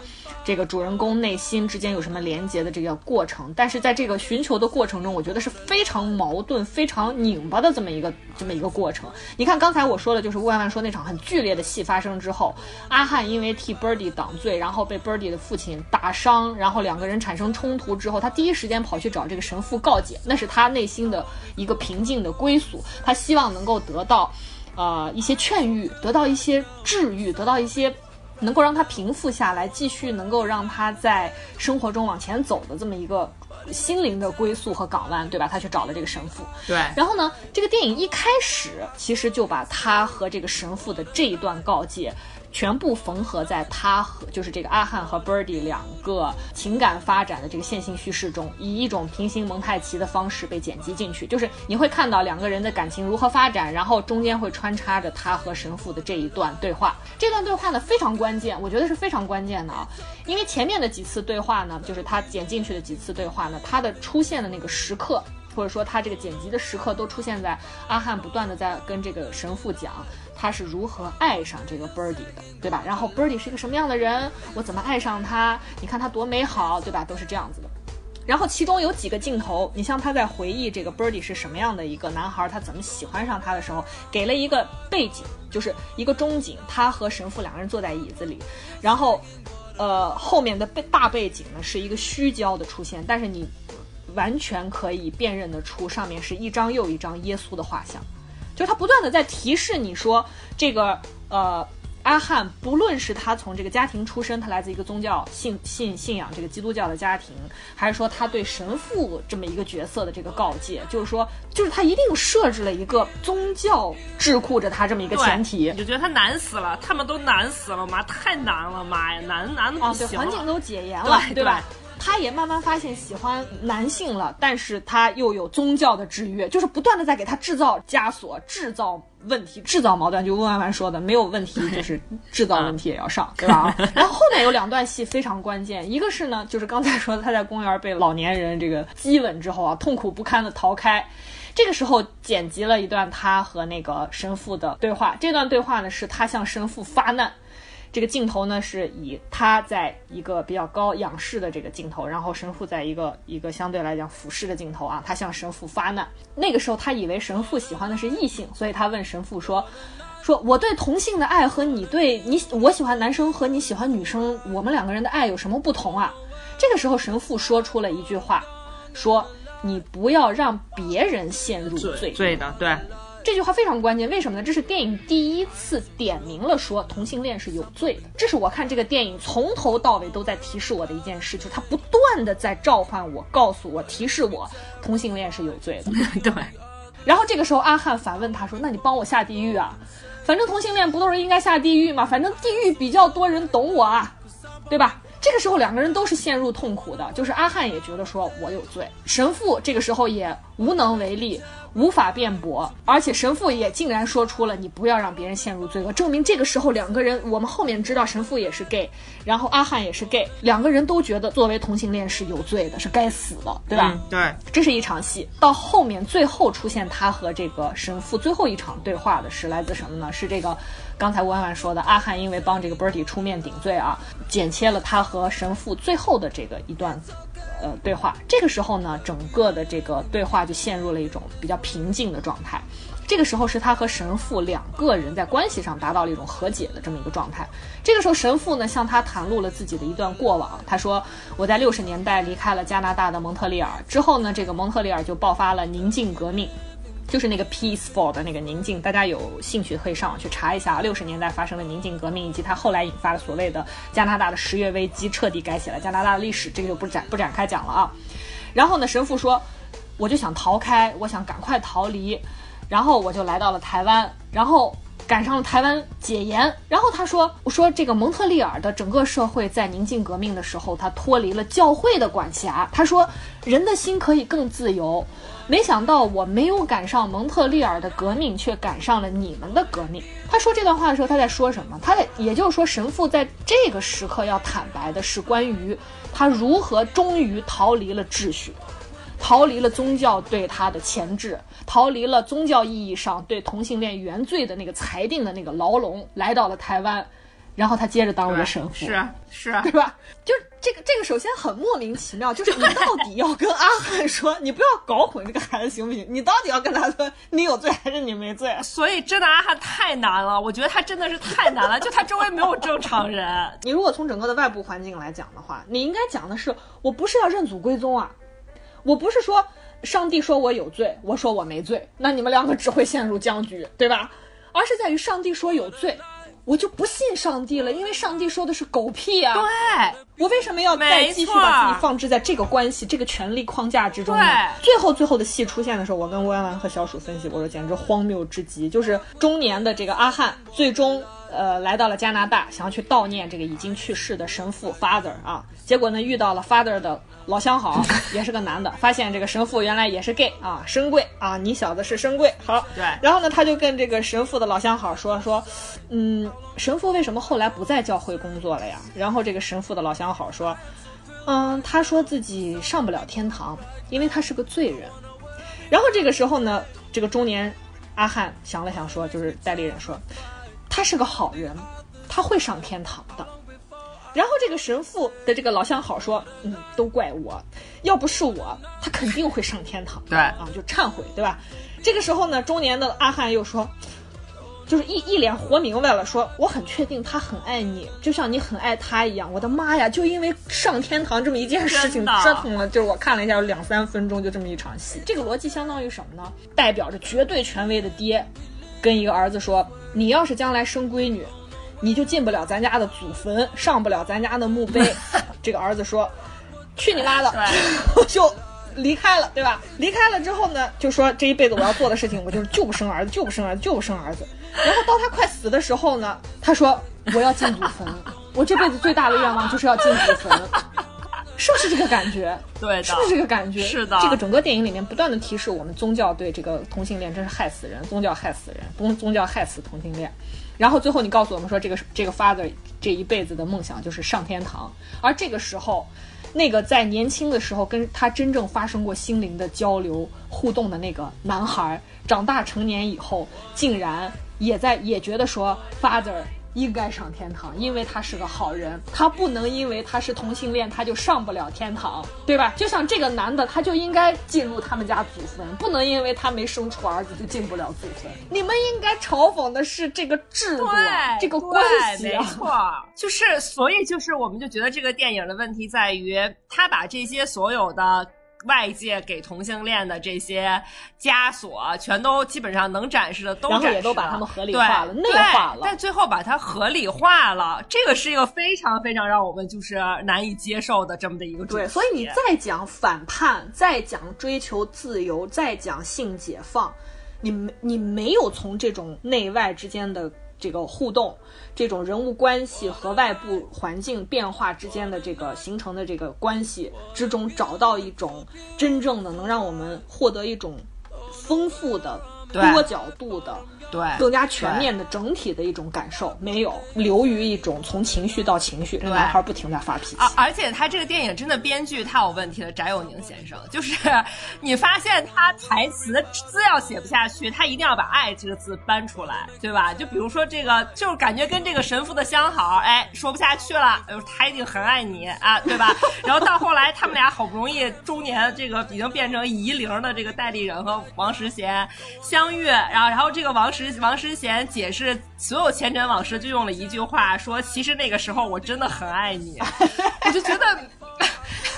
这个主人公内心之间有什么连接的这个过程？但是在这个寻求的过程中，我觉得是非常矛盾、非常拧巴的这么一个这么一个过程。你看刚才我说的，就是乌万万说那场很剧烈的戏发生之后，阿汉因为替 Birdy 挡罪，然后被 Birdy 的父亲打伤，然后两个人产生冲突之后，他第一时间跑去找这个神父告解，那是他内心的一个平静的归宿。他希望能够得到，呃一些劝喻，得到一些治愈，得到一些。能够让他平复下来，继续能够让他在生活中往前走的这么一个心灵的归宿和港湾，对吧？他去找了这个神父。对。然后呢，这个电影一开始其实就把他和这个神父的这一段告诫。全部缝合在他和就是这个阿汉和 Birdy 两个情感发展的这个线性叙事中，以一种平行蒙太奇的方式被剪辑进去。就是你会看到两个人的感情如何发展，然后中间会穿插着他和神父的这一段对话。这段对话呢非常关键，我觉得是非常关键的啊，因为前面的几次对话呢，就是他剪进去的几次对话呢，他的出现的那个时刻。或者说他这个剪辑的时刻都出现在阿汉不断的在跟这个神父讲他是如何爱上这个 Birdy 的，对吧？然后 Birdy 是一个什么样的人？我怎么爱上他？你看他多美好，对吧？都是这样子的。然后其中有几个镜头，你像他在回忆这个 Birdy 是什么样的一个男孩，他怎么喜欢上他的时候，给了一个背景，就是一个中景，他和神父两个人坐在椅子里，然后，呃，后面的背大背景呢是一个虚焦的出现，但是你完全可以辨认得出上面是一张又一张耶稣的画像，就是他不断的在提示你说这个呃。阿汉，不论是他从这个家庭出身，他来自一个宗教信信信仰这个基督教的家庭，还是说他对神父这么一个角色的这个告诫，就是说，就是他一定设置了一个宗教桎梏着他这么一个前提，你就觉得他难死了，他们都难死了，妈太难了，妈呀，难难的不行了，环境都解严了，对吧？他也慢慢发现喜欢男性了，但是他又有宗教的制约，就是不断的在给他制造枷锁、制造问题、制造矛盾。就温婉婉说的，没有问题就是制造问题也要上，对吧？然后后面有两段戏非常关键，一个是呢，就是刚才说的他在公园被老年人这个激吻之后啊，痛苦不堪的逃开，这个时候剪辑了一段他和那个神父的对话，这段对话呢是他向神父发难。这个镜头呢，是以他在一个比较高仰视的这个镜头，然后神父在一个一个相对来讲俯视的镜头啊，他向神父发难。那个时候他以为神父喜欢的是异性，所以他问神父说：“说我对同性的爱和你对你我喜欢男生和你喜欢女生，我们两个人的爱有什么不同啊？”这个时候神父说出了一句话，说：“你不要让别人陷入罪罪的，对。”这句话非常关键，为什么呢？这是电影第一次点明了说同性恋是有罪的。这是我看这个电影从头到尾都在提示我的一件事，就是他不断的在召唤我，告诉我，提示我同性恋是有罪的。对。然后这个时候阿汉反问他说：“那你帮我下地狱啊？反正同性恋不都是应该下地狱吗？反正地狱比较多人懂我啊，对吧？”这个时候两个人都是陷入痛苦的，就是阿汉也觉得说我有罪，神父这个时候也无能为力。无法辩驳，而且神父也竟然说出了“你不要让别人陷入罪恶”，证明这个时候两个人，我们后面知道神父也是 gay，然后阿汉也是 gay，两个人都觉得作为同性恋是有罪的，是该死的，对吧？对，这是一场戏。到后面最后出现他和这个神父最后一场对话的是来自什么呢？是这个刚才弯弯说的阿汉因为帮这个 Bertie 出面顶罪啊，剪切了他和神父最后的这个一段。呃，对话这个时候呢，整个的这个对话就陷入了一种比较平静的状态。这个时候是他和神父两个人在关系上达到了一种和解的这么一个状态。这个时候，神父呢向他袒露了自己的一段过往。他说：“我在六十年代离开了加拿大的蒙特利尔之后呢，这个蒙特利尔就爆发了宁静革命。”就是那个 peaceful 的那个宁静，大家有兴趣可以上网去查一下。六十年代发生的宁静革命，以及它后来引发的所谓的加拿大的十月危机，彻底改写了加拿大的历史。这个就不展不展开讲了啊。然后呢，神父说，我就想逃开，我想赶快逃离，然后我就来到了台湾，然后。赶上了台湾解严，然后他说：“我说这个蒙特利尔的整个社会在宁静革命的时候，他脱离了教会的管辖。他说人的心可以更自由。没想到我没有赶上蒙特利尔的革命，却赶上了你们的革命。”他说这段话的时候，他在说什么？他在也就是说，神父在这个时刻要坦白的是关于他如何终于逃离了秩序。逃离了宗教对他的钳制，逃离了宗教意义上对同性恋原罪的那个裁定的那个牢笼，来到了台湾，然后他接着当了神父，是是，对吧？就这个这个，首先很莫名其妙，就是你到底要跟阿汉说，你不要搞混这个孩子行不行？你到底要跟他说你有罪还是你没罪？所以真的阿汉太难了，我觉得他真的是太难了，就他周围没有正常人。你如果从整个的外部环境来讲的话，你应该讲的是，我不是要认祖归宗啊。我不是说上帝说我有罪，我说我没罪，那你们两个只会陷入僵局，对吧？而是在于上帝说有罪，我就不信上帝了，因为上帝说的是狗屁啊！对，我为什么要再继续把自己放置在这个关系、这个权力框架之中呢？最后最后的戏出现的时候，我跟吴安丸和小鼠分析，我说简直荒谬至极，就是中年的这个阿汉最终。呃，来到了加拿大，想要去悼念这个已经去世的神父 Father 啊，结果呢遇到了 Father 的老相好，也是个男的，发现这个神父原来也是 gay 啊，深贵啊，你小子是深贵，好，对，然后呢他就跟这个神父的老相好说说，嗯，神父为什么后来不在教会工作了呀？然后这个神父的老相好说，嗯，他说自己上不了天堂，因为他是个罪人。然后这个时候呢，这个中年阿汉想了想说，就是代理人说。他是个好人，他会上天堂的。然后这个神父的这个老相好说，嗯，都怪我，要不是我，他肯定会上天堂。对啊，就忏悔，对吧？这个时候呢，中年的阿汉又说。就是一一脸活明白了，说我很确定他很爱你，就像你很爱他一样。我的妈呀！就因为上天堂这么一件事情折腾了，就是我看了一下，有两三分钟就这么一场戏。这个逻辑相当于什么呢？代表着绝对权威的爹，跟一个儿子说：“你要是将来生闺女，你就进不了咱家的祖坟，上不了咱家的墓碑。”这个儿子说：“去你妈的！” 就离开了，对吧？离开了之后呢，就说这一辈子我要做的事情，我就是就不生儿子，就不生儿子，就不生儿子。然后到他快死的时候呢，他说我要进祖坟，我这辈子最大的愿望就是要进祖坟。是不是这个感觉？对的是不是这个感觉？是的这个整个电影里面不断的提示我们，宗教对这个同性恋真是害死人，宗教害死人，宗宗教害死同性恋。然后最后你告诉我们说，这个这个 father 这一辈子的梦想就是上天堂，而这个时候，那个在年轻的时候跟他真正发生过心灵的交流互动的那个男孩，长大成年以后，竟然也在也觉得说 father。应该上天堂，因为他是个好人。他不能因为他是同性恋，他就上不了天堂，对吧？就像这个男的，他就应该进入他们家祖坟，不能因为他没生出儿子就进不了祖坟。你们应该嘲讽的是这个制度啊，这个关系对没啊。错，就是所以就是我们就觉得这个电影的问题在于，他把这些所有的。外界给同性恋的这些枷锁，全都基本上能展示的都然后展示也都把了他们合理化了对内化了对但最后把它合理化了，这个是一个非常非常让我们就是难以接受的这么的一个主题。对，所以你再讲反叛，再讲追求自由，再讲性解放，你没你没有从这种内外之间的这个互动，这种人物关系和外部环境变化之间的这个形成的这个关系之中，找到一种真正的能让我们获得一种丰富的、多角度的。对更加全面的整体的一种感受，没有流于一种从情绪到情绪，这个男孩不停在发脾气。而而且他这个电影真的编剧太有问题了，翟有宁先生，就是 你发现他台词字要写不下去，他一定要把“爱”这个字搬出来，对吧？就比如说这个，就是感觉跟这个神父的相好，哎，说不下去了，他一定很爱你啊，对吧？然后到后来他们俩好不容易中年这个已经变成夷陵的这个戴立人和王石贤相遇，然后然后这个王师王诗贤解释所有前尘往事，就用了一句话说，其实那个时候我真的很爱你，我就觉得。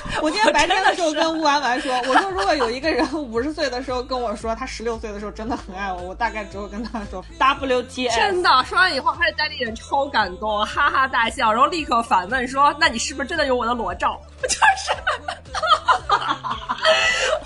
我今天白天的时候跟吴婉婉说，我说如果有一个人五十岁的时候跟我说他十六岁的时候真的很爱我，我大概只会跟他说 WTF。真的，说完以后，他的代理人超感动，哈哈大笑，然后立刻反问说：“那你是不是真的有我的裸照？” 就是，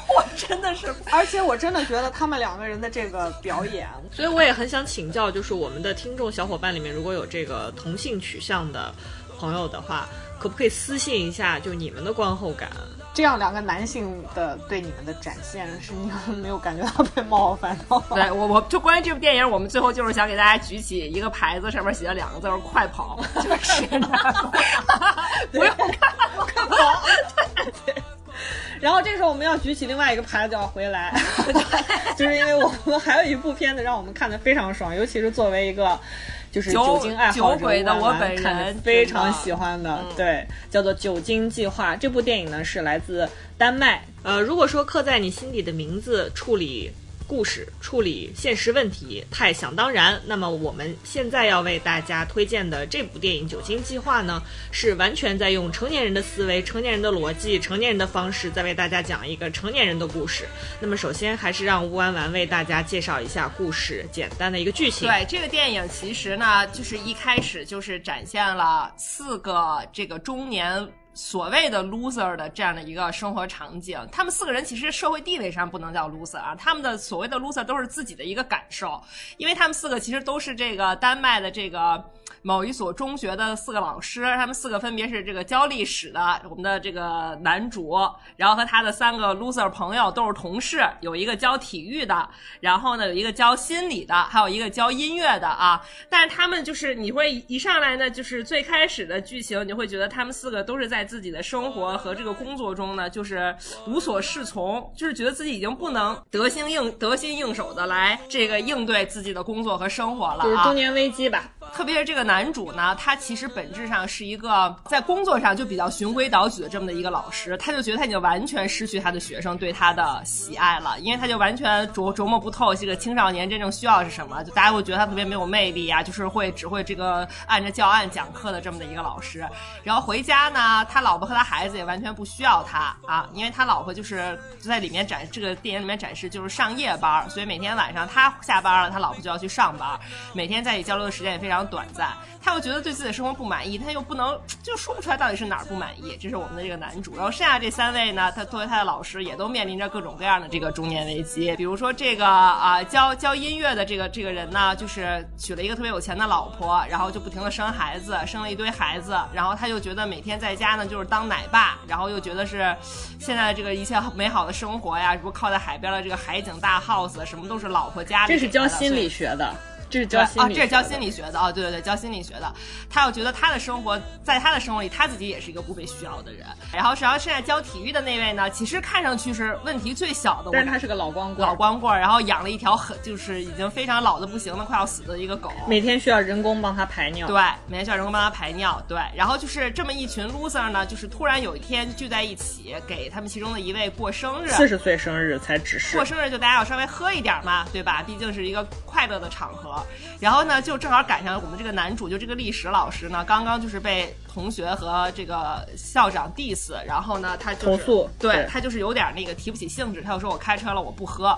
我真的是而且我真的觉得他们两个人的这个表演，所以我也很想请教，就是我们的听众小伙伴里面，如果有这个同性取向的朋友的话，可不可以私信一下，就你们的观后感？这样两个男性的对你们的展现，是你们没有感觉到被冒犯到吗？对我，我就关于这部电影，我们最后就是想给大家举起一个牌子，上面写了两个字儿“快跑”，就是不用看，快跑。对然后这时候我们要举起另外一个牌子，要回来，就是因为我们还有一部片子让我们看的非常爽，尤其是作为一个就是酒酒精爱好者，酒鬼的我本人非常喜欢的，嗯对，叫做《酒精计划》。这部电影呢是来自丹麦。呃，如果说刻在你心底的名字处理。故事处理现实问题太想当然，那么我们现在要为大家推荐的这部电影《酒精计划》呢，是完全在用成年人的思维、成年人的逻辑、成年人的方式，在为大家讲一个成年人的故事。那么首先还是让吴婉婉为大家介绍一下故事简单的一个剧情。对这个电影，其实呢，就是一开始就是展现了四个这个中年。所谓的 loser 的这样的一个生活场景，他们四个人其实社会地位上不能叫 loser 啊，他们的所谓的 loser 都是自己的一个感受，因为他们四个其实都是这个丹麦的这个某一所中学的四个老师，他们四个分别是这个教历史的我们的这个男主，然后和他的三个 loser 朋友都是同事，有一个教体育的，然后呢有一个教心理的，还有一个教音乐的啊。但是他们就是你会一上来呢，就是最开始的剧情，你会觉得他们四个都是在自己的生活和这个工作中呢，就是无所适从，就是觉得自己已经不能得心应得心应手的来这个应对自己的工作和生活了啊。就是中年危机吧。特别是这个男主呢，他其实本质上是一个在工作上就比较循规蹈矩的这么的一个老师，他就觉得他已经完全失去他的学生对他的喜爱了，因为他就完全琢琢磨不透这个青少年真正需要是什么，就大家会觉得他特别没有魅力啊，就是会只会这个按着教案讲课的这么的一个老师。然后回家呢，他老婆和他孩子也完全不需要他啊，因为他老婆就是就在里面展这个电影里面展示就是上夜班，所以每天晚上他下班了，他老婆就要去上班，每天在一起交流的时间也非常短暂。他又觉得对自己的生活不满意，他又不能就说不出来到底是哪儿不满意。这是我们的这个男主。然后剩下这三位呢，他作为他的老师，也都面临着各种各样的这个中年危机。比如说这个啊，教教音乐的这个这个人呢，就是娶了一个特别有钱的老婆，然后就不停的生孩子，生了一堆孩子，然后他就觉得每天在家呢就是当奶爸，然后又觉得是现在的这个一切美好的生活呀，什么靠在海边的这个海景大 house，什么都是老婆家里。这是教心理学的。这是教心理啊，这是教心理学的啊，对对对，教心理学的。他又觉得他的生活，在他的生活里，他自己也是一个不被需要的人。然后，然后现在教体育的那位呢，其实看上去是问题最小的，但是他是个老光棍，老光棍，然后养了一条很就是已经非常老的不行的快要死的一个狗，每天需要人工帮他排尿。对，每天需要人工帮他排尿。对，然后就是这么一群 loser 呢，就是突然有一天聚在一起，给他们其中的一位过生日，四十岁生日才只是过生日，就大家要稍微喝一点嘛，对吧？毕竟是一个快乐的场合。然后呢？就正好赶上我们这个男主，就这个历史老师呢，刚刚就是被同学和这个校长 diss，然后呢，他投诉，对他就是有点那个提不起兴致，他就说我开车了，我不喝。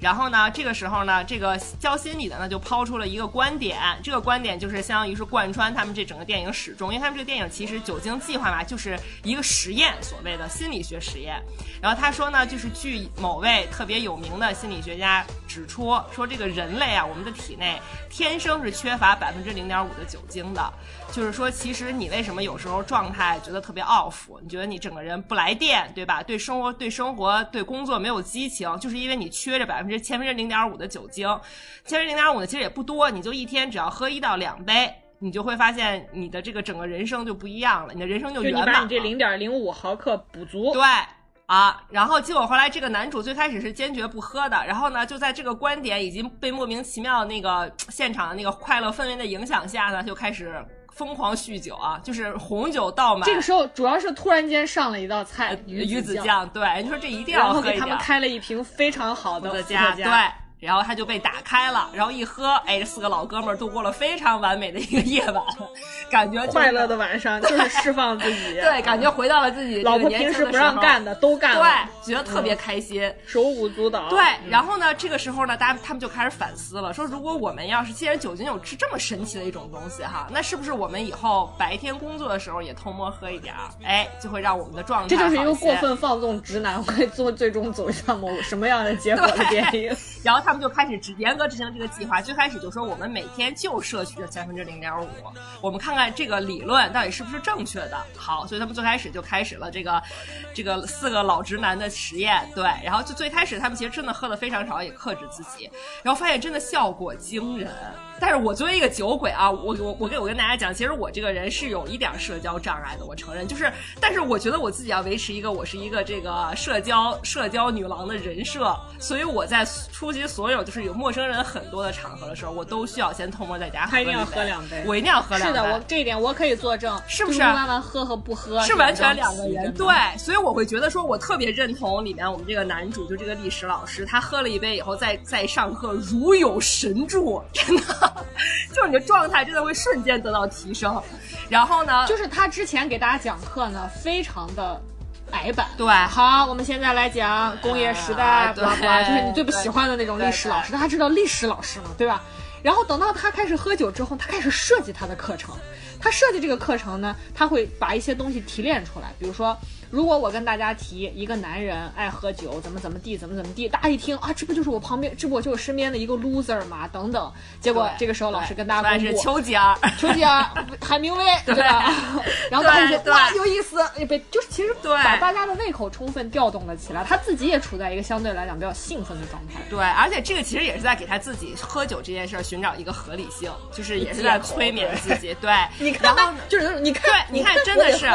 然后呢，这个时候呢，这个教心理的呢就抛出了一个观点，这个观点就是相当于是贯穿他们这整个电影始终，因为他们这个电影其实酒精计划嘛，就是一个实验，所谓的心理学实验。然后他说呢，就是据某位特别有名的心理学家指出，说这个人类啊，我们的体内天生是缺乏百分之零点五的酒精的，就是说，其实你为什么有时候状态觉得特别 off，你觉得你整个人不来电，对吧？对生活、对生活、对工作没有激情，就是因为你缺这百分之千分之零点五的酒精，千分之零点五的其实也不多，你就一天只要喝一到两杯，你就会发现你的这个整个人生就不一样了，你的人生就圆满了。就你把你这零点零五毫克补足。对。啊，然后结果后来这个男主最开始是坚决不喝的，然后呢，就在这个观点已经被莫名其妙那个现场的那个快乐氛围的影响下呢，就开始疯狂酗酒啊，就是红酒倒满。这个时候主要是突然间上了一道菜，鱼子酱，对，你说这一定要喝一点。他们开了一瓶非常好的加，对。然后他就被打开了，然后一喝，哎，这四个老哥们儿度过了非常完美的一个夜晚，感觉快乐的晚上 就是释放自己，对，感觉回到了自己老婆平时不让干的都干了，对，觉得特别开心，手舞足蹈。对，然后呢，这个时候呢，大家他们就开始反思了，说如果我们要是既然酒精有是这么神奇的一种东西哈，那是不是我们以后白天工作的时候也偷摸喝一点儿，哎，就会让我们的状态这就是一个过分放纵直男会做最终走向某什么样的结果的电影。然后他们就开始执。严格执行这个计划，最开始就说我们每天就摄取这千分之零点五，我们看看这个理论到底是不是正确的。好，所以他们最开始就开始了这个这个四个老直男的实验，对，然后就最开始他们其实真的喝的非常少，也克制自己，然后发现真的效果惊人。但是我作为一个酒鬼啊，我我我跟我跟大家讲，其实我这个人是有一点社交障碍的，我承认。就是，但是我觉得我自己要维持一个我是一个这个社交社交女郎的人设，所以我在出席所有就是有陌生人很多的场合的时候，我都需要先偷摸在家喝一定要喝两杯，我一定要喝两杯。是的，我这一点我可以作证，是不是？慢慢喝和不喝是完全两个人。对，所以我会觉得说，我特别认同里面我们这个男主，就这个历史老师，他喝了一杯以后，在在上课如有神助，真的 就是。你的状态真的会瞬间得到提升，然后呢，就是他之前给大家讲课呢，非常的矮板。对，好，我们现在来讲工业时代，对就是你最不喜欢的那种历史老师。大家知道历史老师嘛，对吧？然后等到他开始喝酒之后，他开始设计他的课程。他设计这个课程呢，他会把一些东西提炼出来，比如说。如果我跟大家提一个男人爱喝酒，怎么怎么地，怎么怎么地，大家一听啊，这不就是我旁边，这不就是身边的一个 loser 吗？等等，结果这个时候老师跟大家公布，丘吉尔，丘吉尔，海明威，对吧？然后大家就哇，有意思，被就是其实把大家的胃口充分调动了起来，他自己也处在一个相对来讲比较兴奋的状态。对，而且这个其实也是在给他自己喝酒这件事寻找一个合理性，就是也是在催眠自己。对，你看，就是你看，你看，真的是。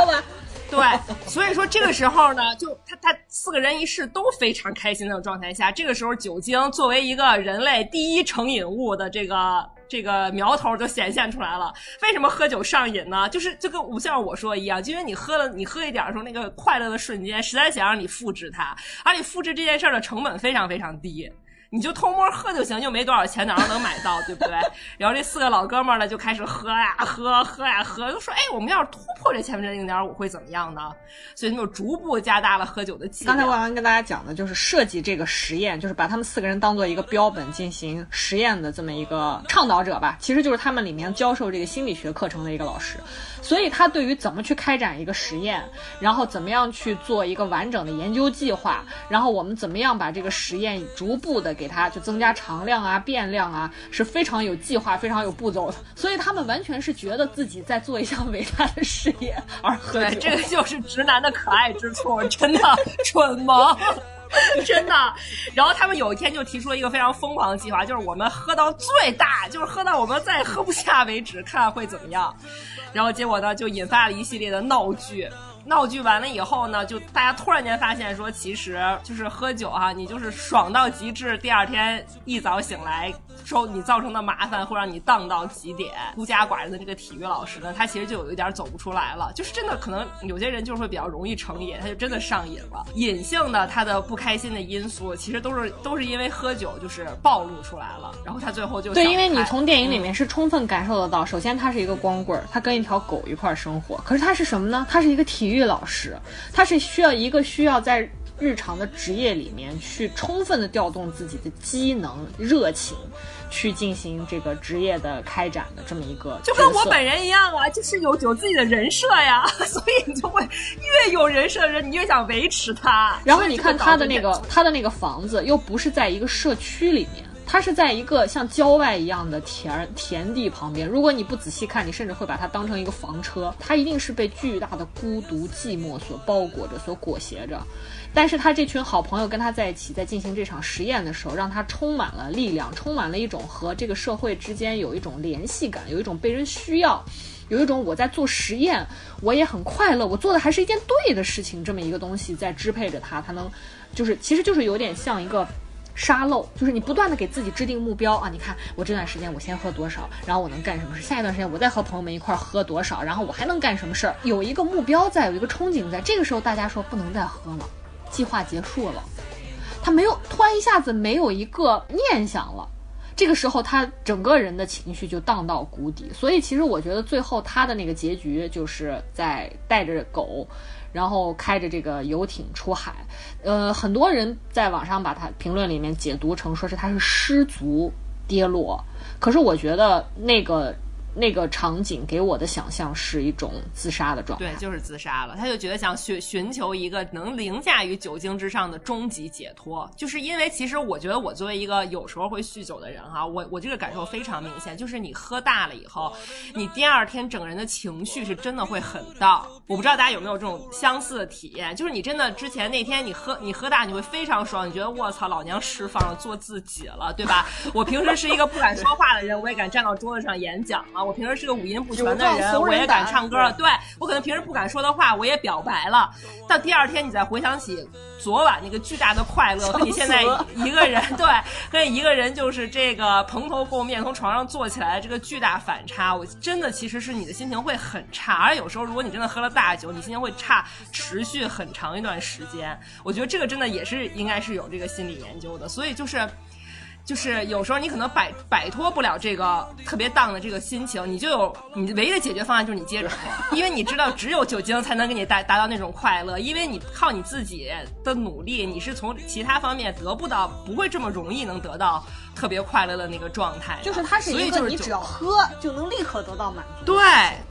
对，所以说这个时候呢，就他他四个人一试都非常开心的状态下，这个时候酒精作为一个人类第一成瘾物的这个这个苗头就显现出来了。为什么喝酒上瘾呢？就是就跟像我说一样，就因为你喝了，你喝一点的时候，那个快乐的瞬间，实在想让你复制它，而你复制这件事的成本非常非常低。你就偷摸喝就行，又没多少钱，哪能买到，对不对？然后这四个老哥们儿呢，就开始喝呀喝，喝呀喝，就说：“哎，我们要是突破这千分之零点五会怎么样呢？”所以他就逐步加大了喝酒的剂量。刚才万万跟大家讲的就是设计这个实验，就是把他们四个人当做一个标本进行实验的这么一个倡导者吧，其实就是他们里面教授这个心理学课程的一个老师。所以他对于怎么去开展一个实验，然后怎么样去做一个完整的研究计划，然后我们怎么样把这个实验逐步的给它就增加常量啊、变量啊，是非常有计划、非常有步骤的。所以他们完全是觉得自己在做一项伟大的事业而喝。对，这个就是直男的可爱之处，真的蠢萌。真的，然后他们有一天就提出了一个非常疯狂的计划，就是我们喝到最大，就是喝到我们再也喝不下为止，看看会怎么样。然后结果呢，就引发了一系列的闹剧。闹剧完了以后呢，就大家突然间发现说，其实就是喝酒哈，你就是爽到极致，第二天一早醒来，说你造成的麻烦会让你荡到极点。孤家寡人的这个体育老师呢，他其实就有一点走不出来了，就是真的可能有些人就是会比较容易成瘾，他就真的上瘾了。隐性的他的不开心的因素，其实都是都是因为喝酒就是暴露出来了，然后他最后就对，因为你从电影里面是充分感受得到，首先他是一个光棍，他跟一条狗一块生活，可是他是什么呢？他是一个体。育老师，他是需要一个需要在日常的职业里面去充分的调动自己的机能、热情，去进行这个职业的开展的这么一个。就跟我本人一样啊，就是有有自己的人设呀，所以你就会越有人设的人，你越想维持他。然后你看他的那个他的那个房子，又不是在一个社区里面。它是在一个像郊外一样的田田地旁边，如果你不仔细看，你甚至会把它当成一个房车。它一定是被巨大的孤独、寂寞所包裹着、所裹挟着。但是他这群好朋友跟他在一起，在进行这场实验的时候，让他充满了力量，充满了一种和这个社会之间有一种联系感，有一种被人需要，有一种我在做实验，我也很快乐，我做的还是一件对的事情，这么一个东西在支配着他，他能，就是其实就是有点像一个。沙漏就是你不断的给自己制定目标啊！你看我这段时间我先喝多少，然后我能干什么事？下一段时间我再和朋友们一块喝多少，然后我还能干什么事儿？有一个目标在，有一个憧憬在。这个时候大家说不能再喝了，计划结束了，他没有突然一下子没有一个念想了，这个时候他整个人的情绪就荡到谷底。所以其实我觉得最后他的那个结局就是在带着狗。然后开着这个游艇出海，呃，很多人在网上把他评论里面解读成说是他是失足跌落，可是我觉得那个。那个场景给我的想象是一种自杀的状态，对，就是自杀了。他就觉得想寻寻求一个能凌驾于酒精之上的终极解脱，就是因为其实我觉得我作为一个有时候会酗酒的人哈，我我这个感受非常明显，就是你喝大了以后，你第二天整个人的情绪是真的会很荡。我不知道大家有没有这种相似的体验，就是你真的之前那天你喝你喝大你会非常爽，你觉得我操老娘释放了做自己了，对吧？我平时是一个不敢说话的人，我也敢站到桌子上演讲了。我平时是个五音不全的人，我也敢唱歌。对我可能平时不敢说的话，我也表白了。到第二天，你再回想起昨晚那个巨大的快乐，和你现在一个人，对，跟一个人就是这个蓬头垢面从床上坐起来的这个巨大反差，我真的其实是你的心情会很差。而有时候，如果你真的喝了大酒，你心情会差，持续很长一段时间。我觉得这个真的也是应该是有这个心理研究的。所以就是。就是有时候你可能摆摆脱不了这个特别荡的这个心情，你就有你唯一的解决方案就是你接着喝，因为你知道只有酒精才能给你带达到那种快乐，因为你靠你自己的努力，你是从其他方面得不到，不会这么容易能得到。特别快乐的那个状态，就是它是一个你只要喝就能立刻得到满足。对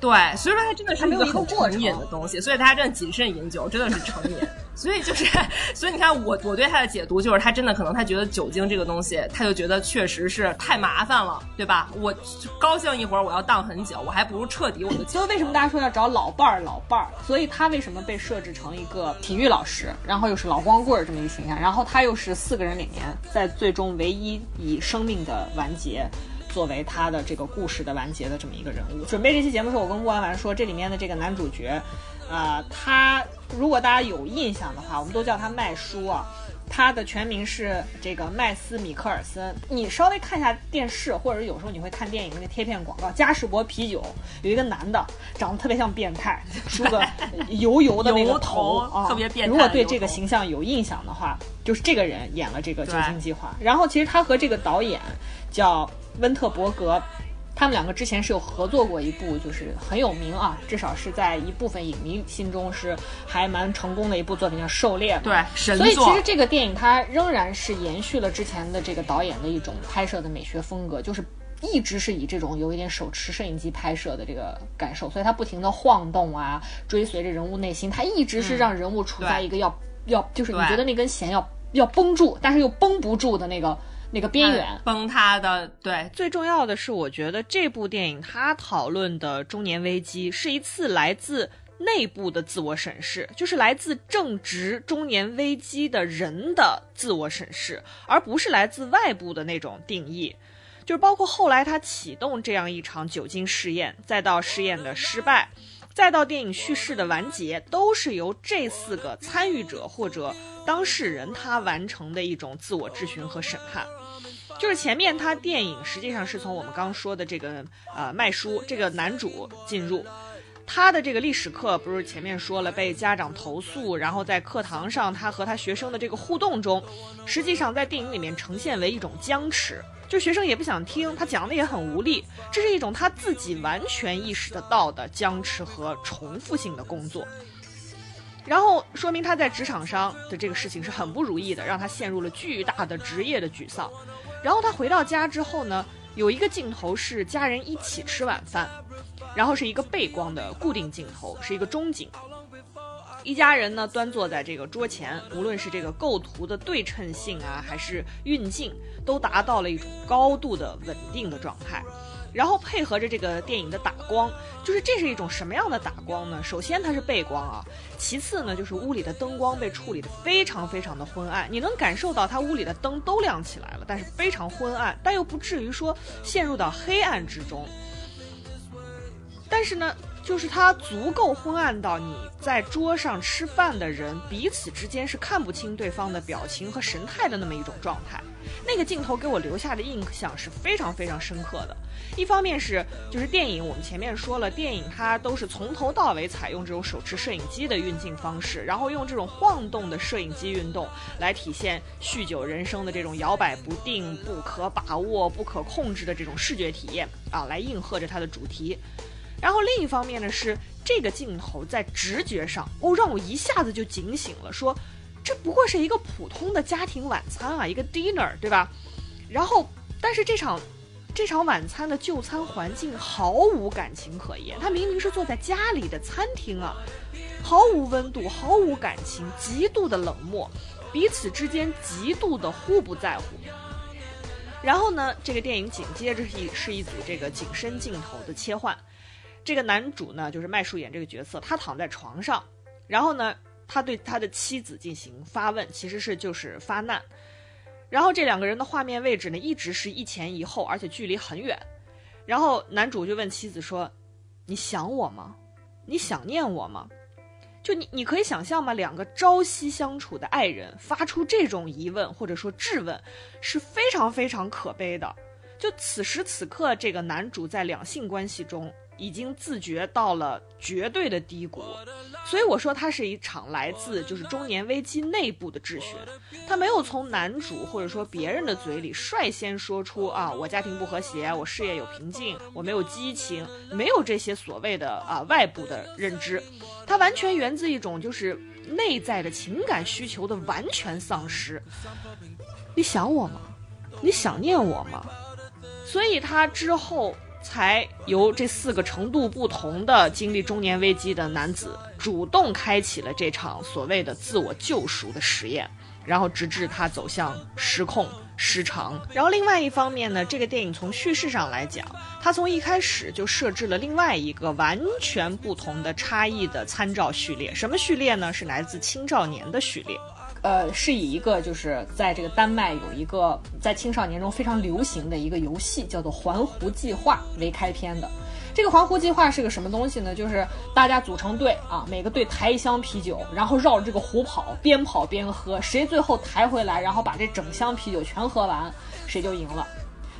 对，所以说它真的是一个很成瘾的东西，所以大家真的谨慎饮酒，真的是成瘾。所以就是，所以你看我我对他的解读就是，他真的可能他觉得酒精这个东西，他就觉得确实是太麻烦了，对吧？我高兴一会儿我要荡很久，我还不如彻底我就。所以为什么大家说要找老伴儿？老伴儿，所以他为什么被设置成一个体育老师，然后又是老光棍儿这么一个形象，然后他又是四个人里面在最终唯一以。生命的完结作为他的这个故事的完结的这么一个人物。准备这期节目的时候，我跟莫完完说，这里面的这个男主角，啊，他如果大家有印象的话，我们都叫他麦叔啊。他的全名是这个麦斯·米克尔森。你稍微看一下电视，或者有时候你会看电影那个贴片广告，嘉士伯啤酒有一个男的，长得特别像变态，梳个油 油的那个头啊，特别变态如果对这个形象有印象的话，就是这个人演了这个《酒精计划》。然后其实他和这个导演叫温特伯格。他们两个之前是有合作过一部，就是很有名啊，至少是在一部分影迷心中是还蛮成功的一部作品，叫《狩猎》嘛。对神所以其实这个电影它仍然是延续了之前的这个导演的一种拍摄的美学风格，就是一直是以这种有一点手持摄影机拍摄的这个感受，所以它不停的晃动啊，追随着人物内心，它一直是让人物处在一个要、要就是你觉得那根弦要要绷住，但是又绷不住的那个那个边缘。崩塌的，对，最重要的是，我觉得这部电影它讨论的中年危机是一次来自内部的自我审视，就是来自正值中年危机的人的自我审视，而不是来自外部的那种定义。就是包括后来他启动这样一场酒精试验，再到试验的失败，再到电影叙事的完结，都是由这四个参与者或者当事人他完成的一种自我质询和审判。就是前面他电影实际上是从我们刚说的这个呃麦叔这个男主进入，他的这个历史课不是前面说了被家长投诉，然后在课堂上他和他学生的这个互动中，实际上在电影里面呈现为一种僵持，就学生也不想听，他讲的也很无力，这是一种他自己完全意识得到的僵持和重复性的工作。然后说明他在职场上的这个事情是很不如意的，让他陷入了巨大的职业的沮丧。然后他回到家之后呢，有一个镜头是家人一起吃晚饭，然后是一个背光的固定镜头，是一个中景。一家人呢端坐在这个桌前，无论是这个构图的对称性啊，还是运镜，都达到了一种高度的稳定的状态。然后配合着这个电影的打光，就是这是一种什么样的打光呢？首先它是背光啊，其次呢就是屋里的灯光被处理的非常非常的昏暗，你能感受到它屋里的灯都亮起来了，但是非常昏暗，但又不至于说陷入到黑暗之中。但是呢，就是它足够昏暗到你在桌上吃饭的人彼此之间是看不清对方的表情和神态的那么一种状态。那个镜头给我留下的印象是非常非常深刻的。一方面是就是电影，我们前面说了，电影它都是从头到尾采用这种手持摄影机的运镜方式，然后用这种晃动的摄影机运动来体现酗酒人生的这种摇摆不定、不可把握、不可控制的这种视觉体验啊，来应和着它的主题。然后另一方面呢，是这个镜头在直觉上，哦，让我一下子就警醒了，说这不过是一个普通的家庭晚餐啊，一个 dinner，对吧？然后，但是这场这场晚餐的就餐环境毫无感情可言，他明明是坐在家里的餐厅啊，毫无温度，毫无感情，极度的冷漠，彼此之间极度的互不在乎。然后呢，这个电影紧接着是一是一组这个景深镜头的切换。这个男主呢，就是麦树演这个角色，他躺在床上，然后呢，他对他的妻子进行发问，其实是就是发难。然后这两个人的画面位置呢，一直是一前一后，而且距离很远。然后男主就问妻子说：“你想我吗？你想念我吗？”就你，你可以想象吗？两个朝夕相处的爱人发出这种疑问或者说质问，是非常非常可悲的。就此时此刻，这个男主在两性关系中已经自觉到了绝对的低谷，所以我说它是一场来自就是中年危机内部的质询。他没有从男主或者说别人的嘴里率先说出啊，我家庭不和谐，我事业有瓶颈，我没有激情，没有这些所谓的啊外部的认知，它完全源自一种就是内在的情感需求的完全丧失。你想我吗？你想念我吗？所以他之后才由这四个程度不同的经历中年危机的男子主动开启了这场所谓的自我救赎的实验，然后直至他走向失控、失常。然后另外一方面呢，这个电影从叙事上来讲，它从一开始就设置了另外一个完全不同的差异的参照序列。什么序列呢？是来自青少年的序列。呃，是以一个就是在这个丹麦有一个在青少年中非常流行的一个游戏，叫做环湖计划为开篇的。这个环湖计划是个什么东西呢？就是大家组成队啊，每个队抬一箱啤酒，然后绕着这个湖跑，边跑边喝，谁最后抬回来，然后把这整箱啤酒全喝完，谁就赢了。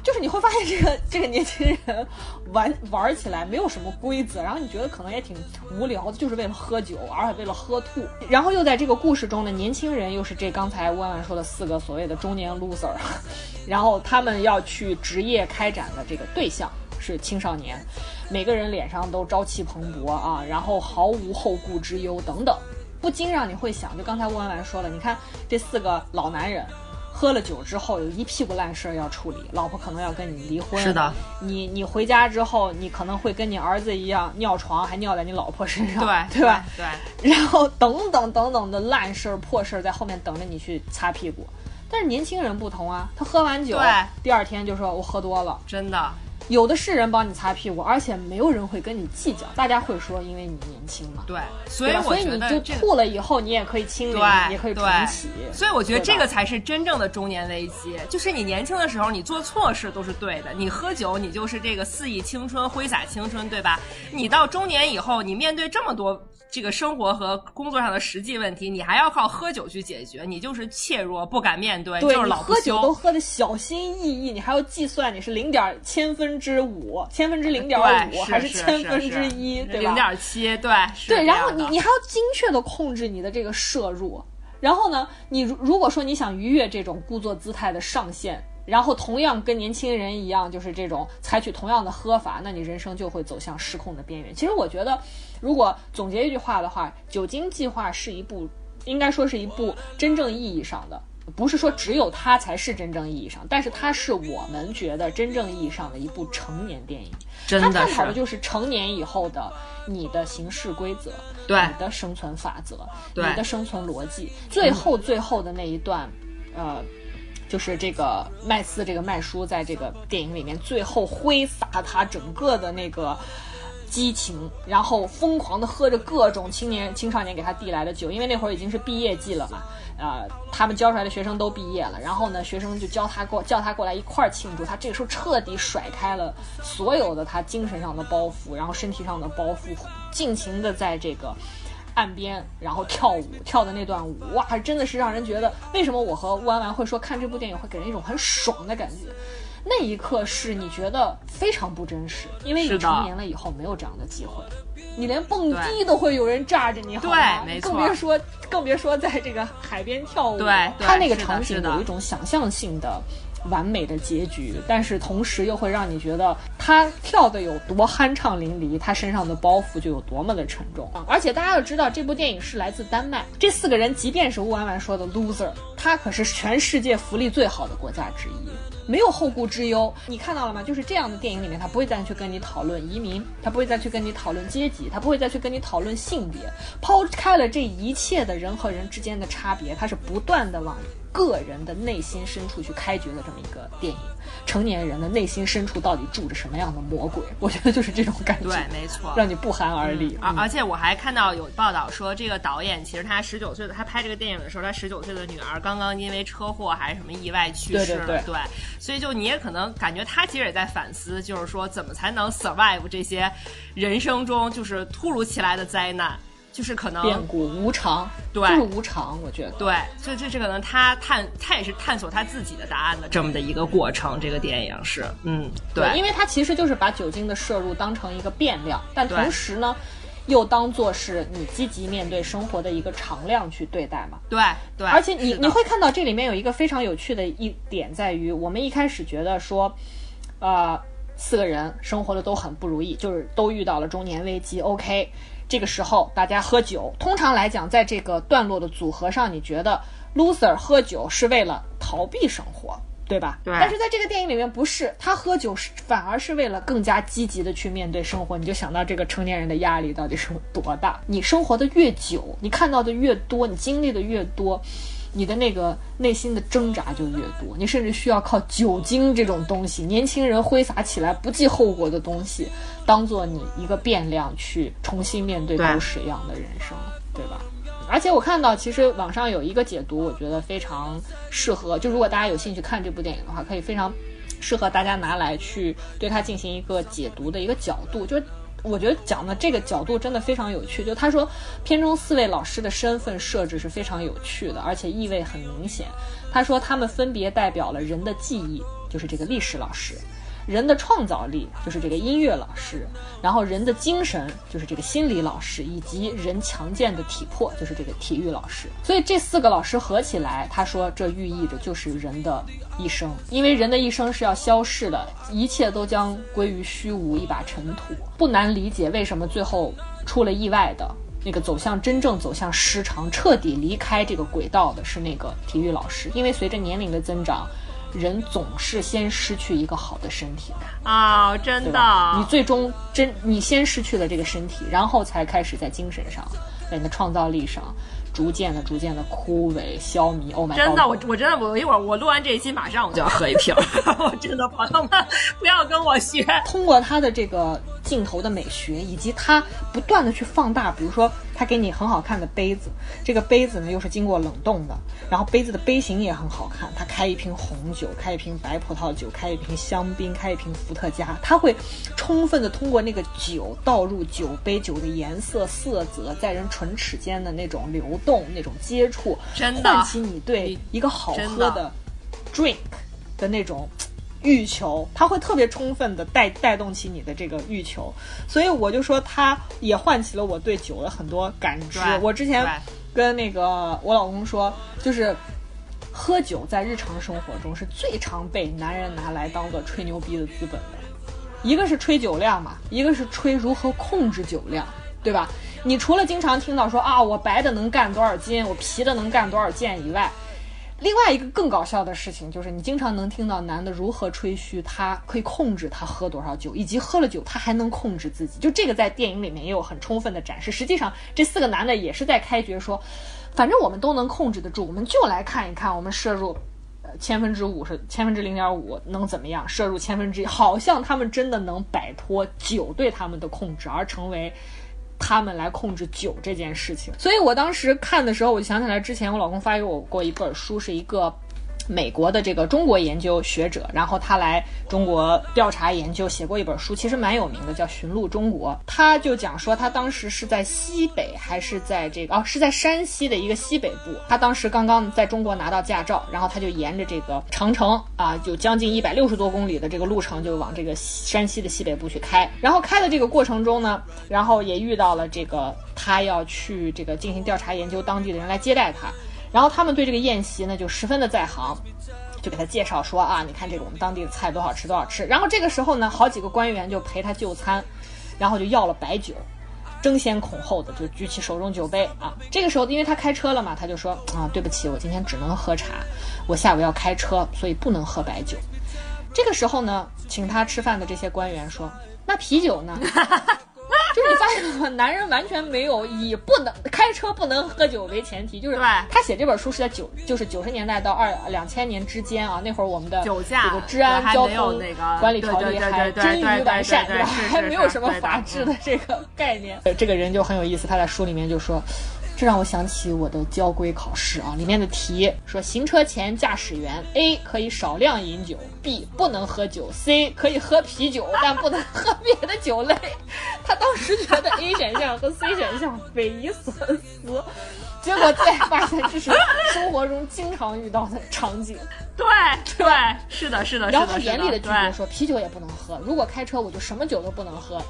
就是你会发现这个这个年轻人玩玩起来没有什么规则，然后你觉得可能也挺无聊的，就是为了喝酒，而且为了喝吐。然后又在这个故事中呢，年轻人又是这刚才弯弯说的四个所谓的中年 loser，然后他们要去职业开展的这个对象是青少年，每个人脸上都朝气蓬勃啊，然后毫无后顾之忧等等，不禁让你会想，就刚才弯弯说了，你看这四个老男人。喝了酒之后有一屁股烂事儿要处理，老婆可能要跟你离婚。是的，你你回家之后，你可能会跟你儿子一样尿床，还尿在你老婆身上，对对吧？对。然后等等等等的烂事儿、破事儿在后面等着你去擦屁股。但是年轻人不同啊，他喝完酒，第二天就说我喝多了，真的。有的是人帮你擦屁股，而且没有人会跟你计较。大家会说，因为你年轻嘛。对，所以所以你就吐了以后，你也可以清理，也可以重启。所以我觉得这个才是真正的中年危机，就是你年轻的时候，你做错事都是对的。你喝酒，你就是这个肆意青春、挥洒青春，对吧？你到中年以后，你面对这么多。这个生活和工作上的实际问题，你还要靠喝酒去解决，你就是怯弱，不敢面对，就是老喝酒都喝的小心翼翼，你还要计算你是零点千分之五、千分之零点五还是千分之一，对吧？零点七，对，对，然后你你还要精确的控制你的这个摄入，然后呢，你如如果说你想逾越这种故作姿态的上限。然后同样跟年轻人一样，就是这种采取同样的喝法，那你人生就会走向失控的边缘。其实我觉得，如果总结一句话的话，酒精计划是一部，应该说是一部真正意义上的，不是说只有它才是真正意义上，但是它是我们觉得真正意义上的一部成年电影。真的，它探讨的就是成年以后的你的行事规则，对，你的生存法则，对，你的生存逻辑。最后最后的那一段，呃。就是这个麦斯，这个麦叔，在这个电影里面最后挥洒他整个的那个激情，然后疯狂的喝着各种青年青少年给他递来的酒，因为那会儿已经是毕业季了嘛，呃，他们教出来的学生都毕业了，然后呢，学生就叫他过叫他过来一块儿庆祝，他这个时候彻底甩开了所有的他精神上的包袱，然后身体上的包袱，尽情的在这个。岸边，然后跳舞，跳的那段舞，哇，真的是让人觉得，为什么我和弯弯会说看这部电影会给人一种很爽的感觉？那一刻是你觉得非常不真实，因为你成年了以后没有这样的机会，你连蹦迪都会有人炸着你，好吗？更别说更别说在这个海边跳舞，对，他那个场景有一种想象性的。完美的结局，但是同时又会让你觉得他跳的有多酣畅淋漓，他身上的包袱就有多么的沉重。而且大家要知道，这部电影是来自丹麦，这四个人即便是乌婉婉说的 loser，他可是全世界福利最好的国家之一，没有后顾之忧。你看到了吗？就是这样的电影里面，他不会再去跟你讨论移民，他不会再去跟你讨论阶级，他不会再去跟你讨论性别，抛开了这一切的人和人之间的差别，他是不断的往。个人的内心深处去开掘的这么一个电影，成年人的内心深处到底住着什么样的魔鬼？我觉得就是这种感觉，对，没错，让你不寒而栗。而而且我还看到有报道说，这个导演其实他十九岁的，他拍这个电影的时候，他十九岁的女儿刚刚因为车祸还是什么意外去世，对对对，所以就你也可能感觉他其实也在反思，就是说怎么才能 survive 这些人生中就是突如其来的灾难。就是可能变故无常，对，就是无常。我觉得，对，所以这是可能他探，他也是探索他自己的答案的这么的一个过程。这个电影是，嗯，对，因为他其实就是把酒精的摄入当成一个变量，但同时呢，又当做是你积极面对生活的一个常量去对待嘛。对对，而且你你会看到这里面有一个非常有趣的一点在于，我们一开始觉得说，呃，四个人生活的都很不如意，就是都遇到了中年危机。OK。这个时候大家喝酒，通常来讲，在这个段落的组合上，你觉得 loser 喝酒是为了逃避生活，对吧？对。但是在这个电影里面不是，他喝酒是反而是为了更加积极的去面对生活。你就想到这个成年人的压力到底是有多大？你生活的越久，你看到的越多，你经历的越多。你的那个内心的挣扎就越多，你甚至需要靠酒精这种东西，年轻人挥洒起来不计后果的东西，当做你一个变量去重新面对狗屎一样的人生，对吧？而且我看到，其实网上有一个解读，我觉得非常适合。就如果大家有兴趣看这部电影的话，可以非常适合大家拿来去对它进行一个解读的一个角度，就是。我觉得讲的这个角度真的非常有趣。就他说，片中四位老师的身份设置是非常有趣的，而且意味很明显。他说他们分别代表了人的记忆，就是这个历史老师；人的创造力，就是这个音乐老师；然后人的精神，就是这个心理老师；以及人强健的体魄，就是这个体育老师。所以这四个老师合起来，他说这寓意着就是人的一生，因为人的一生是要消逝的，一切都将归于虚无，一把尘土。不难理解为什么最后出了意外的。那个走向真正走向失常、彻底离开这个轨道的是那个体育老师，因为随着年龄的增长，人总是先失去一个好的身体的，啊、真的？，你最终真你先失去了这个身体，然后才开始在精神上，在你的创造力上，逐渐的、逐渐的枯萎、消弭。Oh my god！真的，我我真的我一会儿我录完这一期，马上我就要喝一瓶。我真的，朋友们不要跟我学。通过他的这个镜头的美学，以及他不断的去放大，比如说他给你很好看的杯子，这个杯子呢又是经过冷冻的，然后杯子的杯型也很好看。他开一瓶红酒，开一瓶白葡萄酒，开一瓶香槟，开一瓶伏特加，他会充分的通过那个酒倒入酒杯，酒的颜色、色泽，在人唇齿间的那种流动、那种接触，真的唤起你对一个好喝的 drink 的那种欲求，它会特别充分的带带动起你的这个欲求，所以我就说它也唤起了我对酒的很多感知。我之前跟那个我老公说，就是。喝酒在日常生活中是最常被男人拿来当做吹牛逼的资本的，一个是吹酒量嘛，一个是吹如何控制酒量，对吧？你除了经常听到说啊，我白的能干多少斤，我啤的能干多少件以外，另外一个更搞笑的事情就是，你经常能听到男的如何吹嘘他可以控制他喝多少酒，以及喝了酒他还能控制自己。就这个在电影里面也有很充分的展示。实际上，这四个男的也是在开局说，反正我们都能控制得住，我们就来看一看我们摄入。呃，千分之五是千分之零点五能怎么样？摄入千分之一，好像他们真的能摆脱酒对他们的控制，而成为他们来控制酒这件事情。所以我当时看的时候，我就想起来之前我老公发给我过一本书，是一个。美国的这个中国研究学者，然后他来中国调查研究，写过一本书，其实蛮有名的，叫《寻路中国》。他就讲说，他当时是在西北，还是在这个哦，是在山西的一个西北部。他当时刚刚在中国拿到驾照，然后他就沿着这个长城啊，就将近一百六十多公里的这个路程，就往这个山西的西北部去开。然后开的这个过程中呢，然后也遇到了这个他要去这个进行调查研究，当地的人来接待他。然后他们对这个宴席呢就十分的在行，就给他介绍说啊，你看这个我们当地的菜多好吃多好吃。然后这个时候呢，好几个官员就陪他就餐，然后就要了白酒，争先恐后的就举起手中酒杯啊。这个时候因为他开车了嘛，他就说啊，对不起，我今天只能喝茶，我下午要开车，所以不能喝白酒。这个时候呢，请他吃饭的这些官员说，那啤酒呢？就是你发现了吗？男人完全没有以不能开车不能喝酒为前提，就是他写这本书是在九就是九十年代到二两千年之间啊，那会儿我们的酒驾这个治安交通管理条例还对臻于完善，还没有什么法治的这个概念。呃 这个人就很有意思，他在书里面就说。这让我想起我的交规考试啊，里面的题说，行车前驾驶员 A 可以少量饮酒，B 不能喝酒，C 可以喝啤酒，但不能喝别的酒类。他当时觉得 A 选项和 C 选项匪夷所思，结果再发现这是生活中经常遇到的场景。对对，是的，是的，然后，他严厉的拒绝说，啤酒也不能喝，如果开车我就什么酒都不能喝。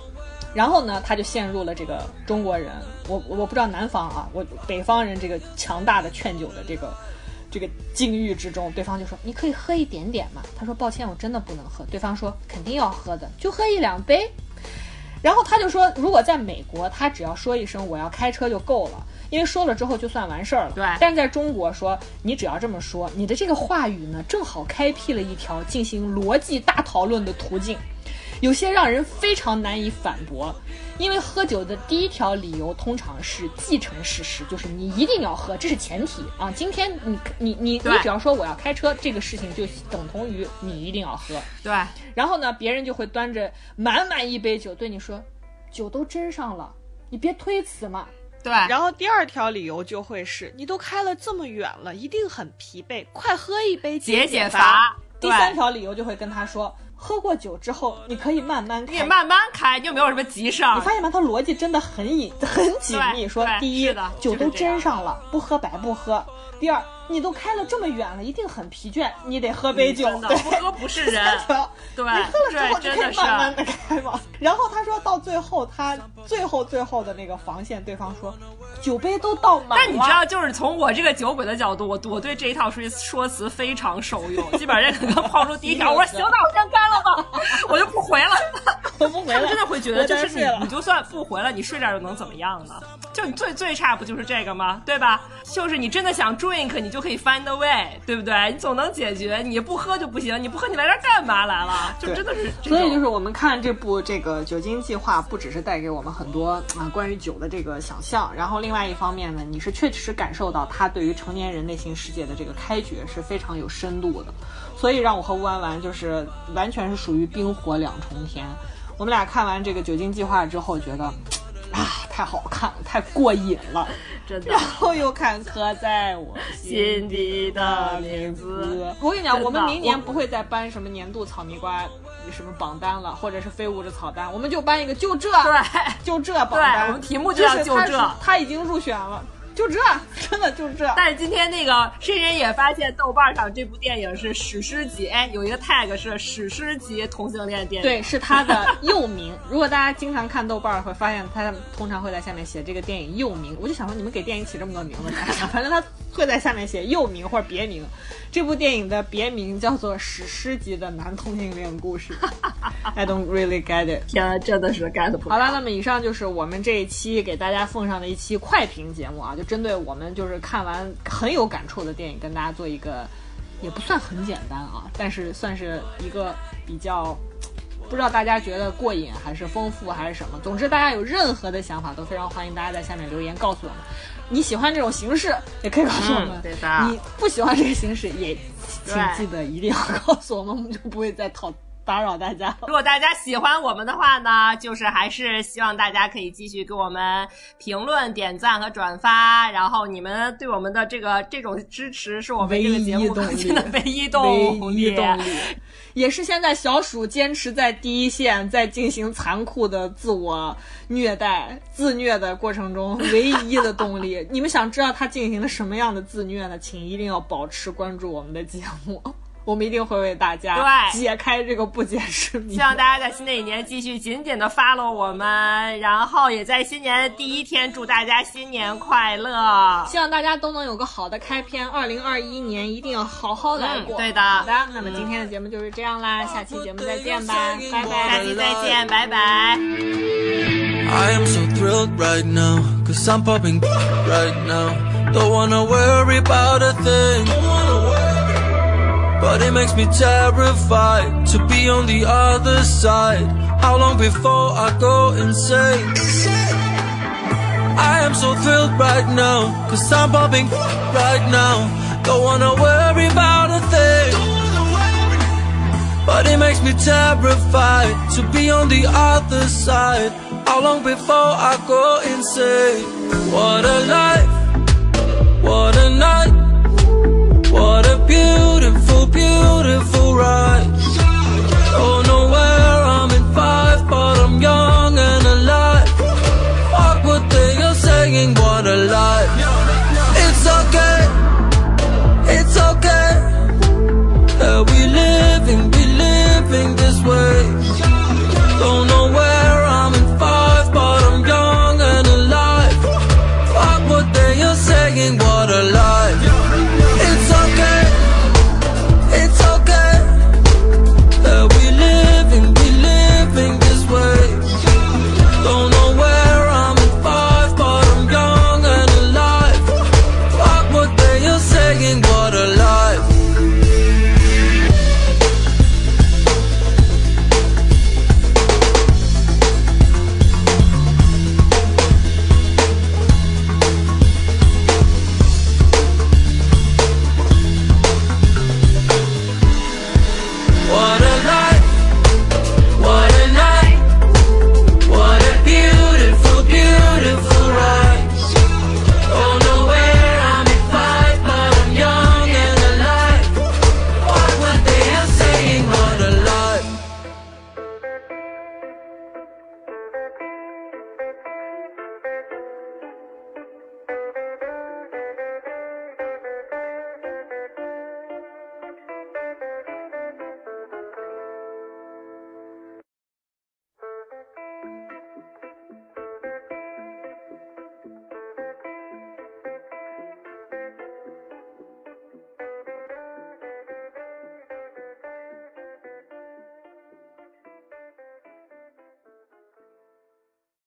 然后呢，他就陷入了这个中国人，我我我不知道南方啊，我北方人这个强大的劝酒的这个这个境遇之中，对方就说你可以喝一点点嘛。他说抱歉，我真的不能喝。对方说肯定要喝的，就喝一两杯。然后他就说，如果在美国，他只要说一声我要开车就够了，因为说了之后就算完事儿了。对但是在中国说，你只要这么说，你的这个话语呢，正好开辟了一条进行逻辑大讨论的途径，有些让人非常难以反驳。因为喝酒的第一条理由通常是既成事实，就是你一定要喝，这是前提啊。今天你你你你只要说我要开车，这个事情就等同于你一定要喝。对，然后呢，别人就会端着满满一杯酒对你说：“酒都斟上了，你别推辞嘛。对，然后第二条理由就会是你都开了这么远了，一定很疲惫，快喝一杯解解乏。第三条理由就会跟他说，喝过酒之后你可以慢慢开。你慢慢开，你就没有什么急事儿。你发现吗？他逻辑真的很隐很紧密。说第一酒都斟上了，不喝白不喝。第二，你都开了这么远了，一定很疲倦，你得喝杯酒。真的对，不喝不是 人对你喝了之后对就可以慢慢的开嘛。然后他说到最后，他最后最后的那个防线，对方说酒杯都倒满了。但你知道，就是从我这个酒鬼的角度，我我对这一套说说辞非常受用。基本上这个抛出第一条，我说行，那我先干了吧，我就不回了。我不回了，他们真的会觉得，就是你你就算不回了，你睡这儿又能怎么样呢？就你最最差不就是这个吗？对吧？就是你真的想 drink，你就可以 find a way，对不对？你总能解决。你不喝就不行，你不喝你来这儿干嘛来了？就真的是所以就是我们看这部这个酒精计划，不只是带给我们很多啊关于酒的这个想象，然后另外一方面呢，你是确实感受到他对于成年人内心世界的这个开掘是非常有深度的，所以让我和吴婉婉就是完全是属于冰火两重天。我们俩看完这个酒精计划之后，觉得啊太好看了，太过瘾了，真的然后又看刻在我心底的名字。我跟你讲，我们明年不会再颁什么年度草莓瓜什么榜单了，或者是非物质草单，我们就颁一个就这，对就这榜单。我们题目就就是叫就这他已经入选了，就这，真的就这。但是今天那个深深也发现豆瓣上这部电影是史诗级，哎，有一个 tag 是史诗级同性恋电影。对，是他的幼名。如果大家经常看豆瓣儿，会发现他通常会在下面写这个电影幼名。我就想说，你们给电影起这么多名字干啥？反正他会在下面写幼名或者别名。这部电影的别名叫做史诗级的男同性恋故事。I don't really get it。天啊，真的是 get 不了。好了，那么以上就是我们这一期给大家奉上的一期快评节目啊，就针对我们就是看完很有感触的电影，跟大家做一个也不算很简单啊，但是算是一个比较。不知道大家觉得过瘾还是丰富还是什么？总之，大家有任何的想法都非常欢迎大家在下面留言告诉我们。你喜欢这种形式，也可以告诉我们；嗯对的你不喜欢这个形式，也请记得一定要 告诉我们，我们就不会再讨打扰大家。如果大家喜欢我们的话呢，就是还是希望大家可以继续给我们评论、点赞和转发。然后你们对我们的这个这种支持，是我们这个节目更新的唯一唯动一动力，也是现在小鼠坚持在第一线，在进行残酷的自我虐待、自虐的过程中唯一的动力。你们想知道他进行了什么样的自虐呢？请一定要保持关注我们的节目，我们一定会为大家对解开这个不解之谜。希望大家在新的一年继续紧紧的 follow 我们，然后也在新年的第一天祝大家新年快乐。希望大家都能有个好的开篇，二零二一年一定要好好来过。嗯对的好的，那么今天的节目就是这样啦，下期节目再见吧，拜拜。下期再见，拜拜。I am so thrilled right now, cause I'm popping right now. Don't wanna worry about a thing. But it makes me terrified to be on the other side. How long before I go insane? I am so thrilled right now, cause I'm popping right now. Don't wanna worry about a thing. But it makes me terrified to be on the other side. How long before I go insane? What a life, what a night, what a beautiful, beautiful ride.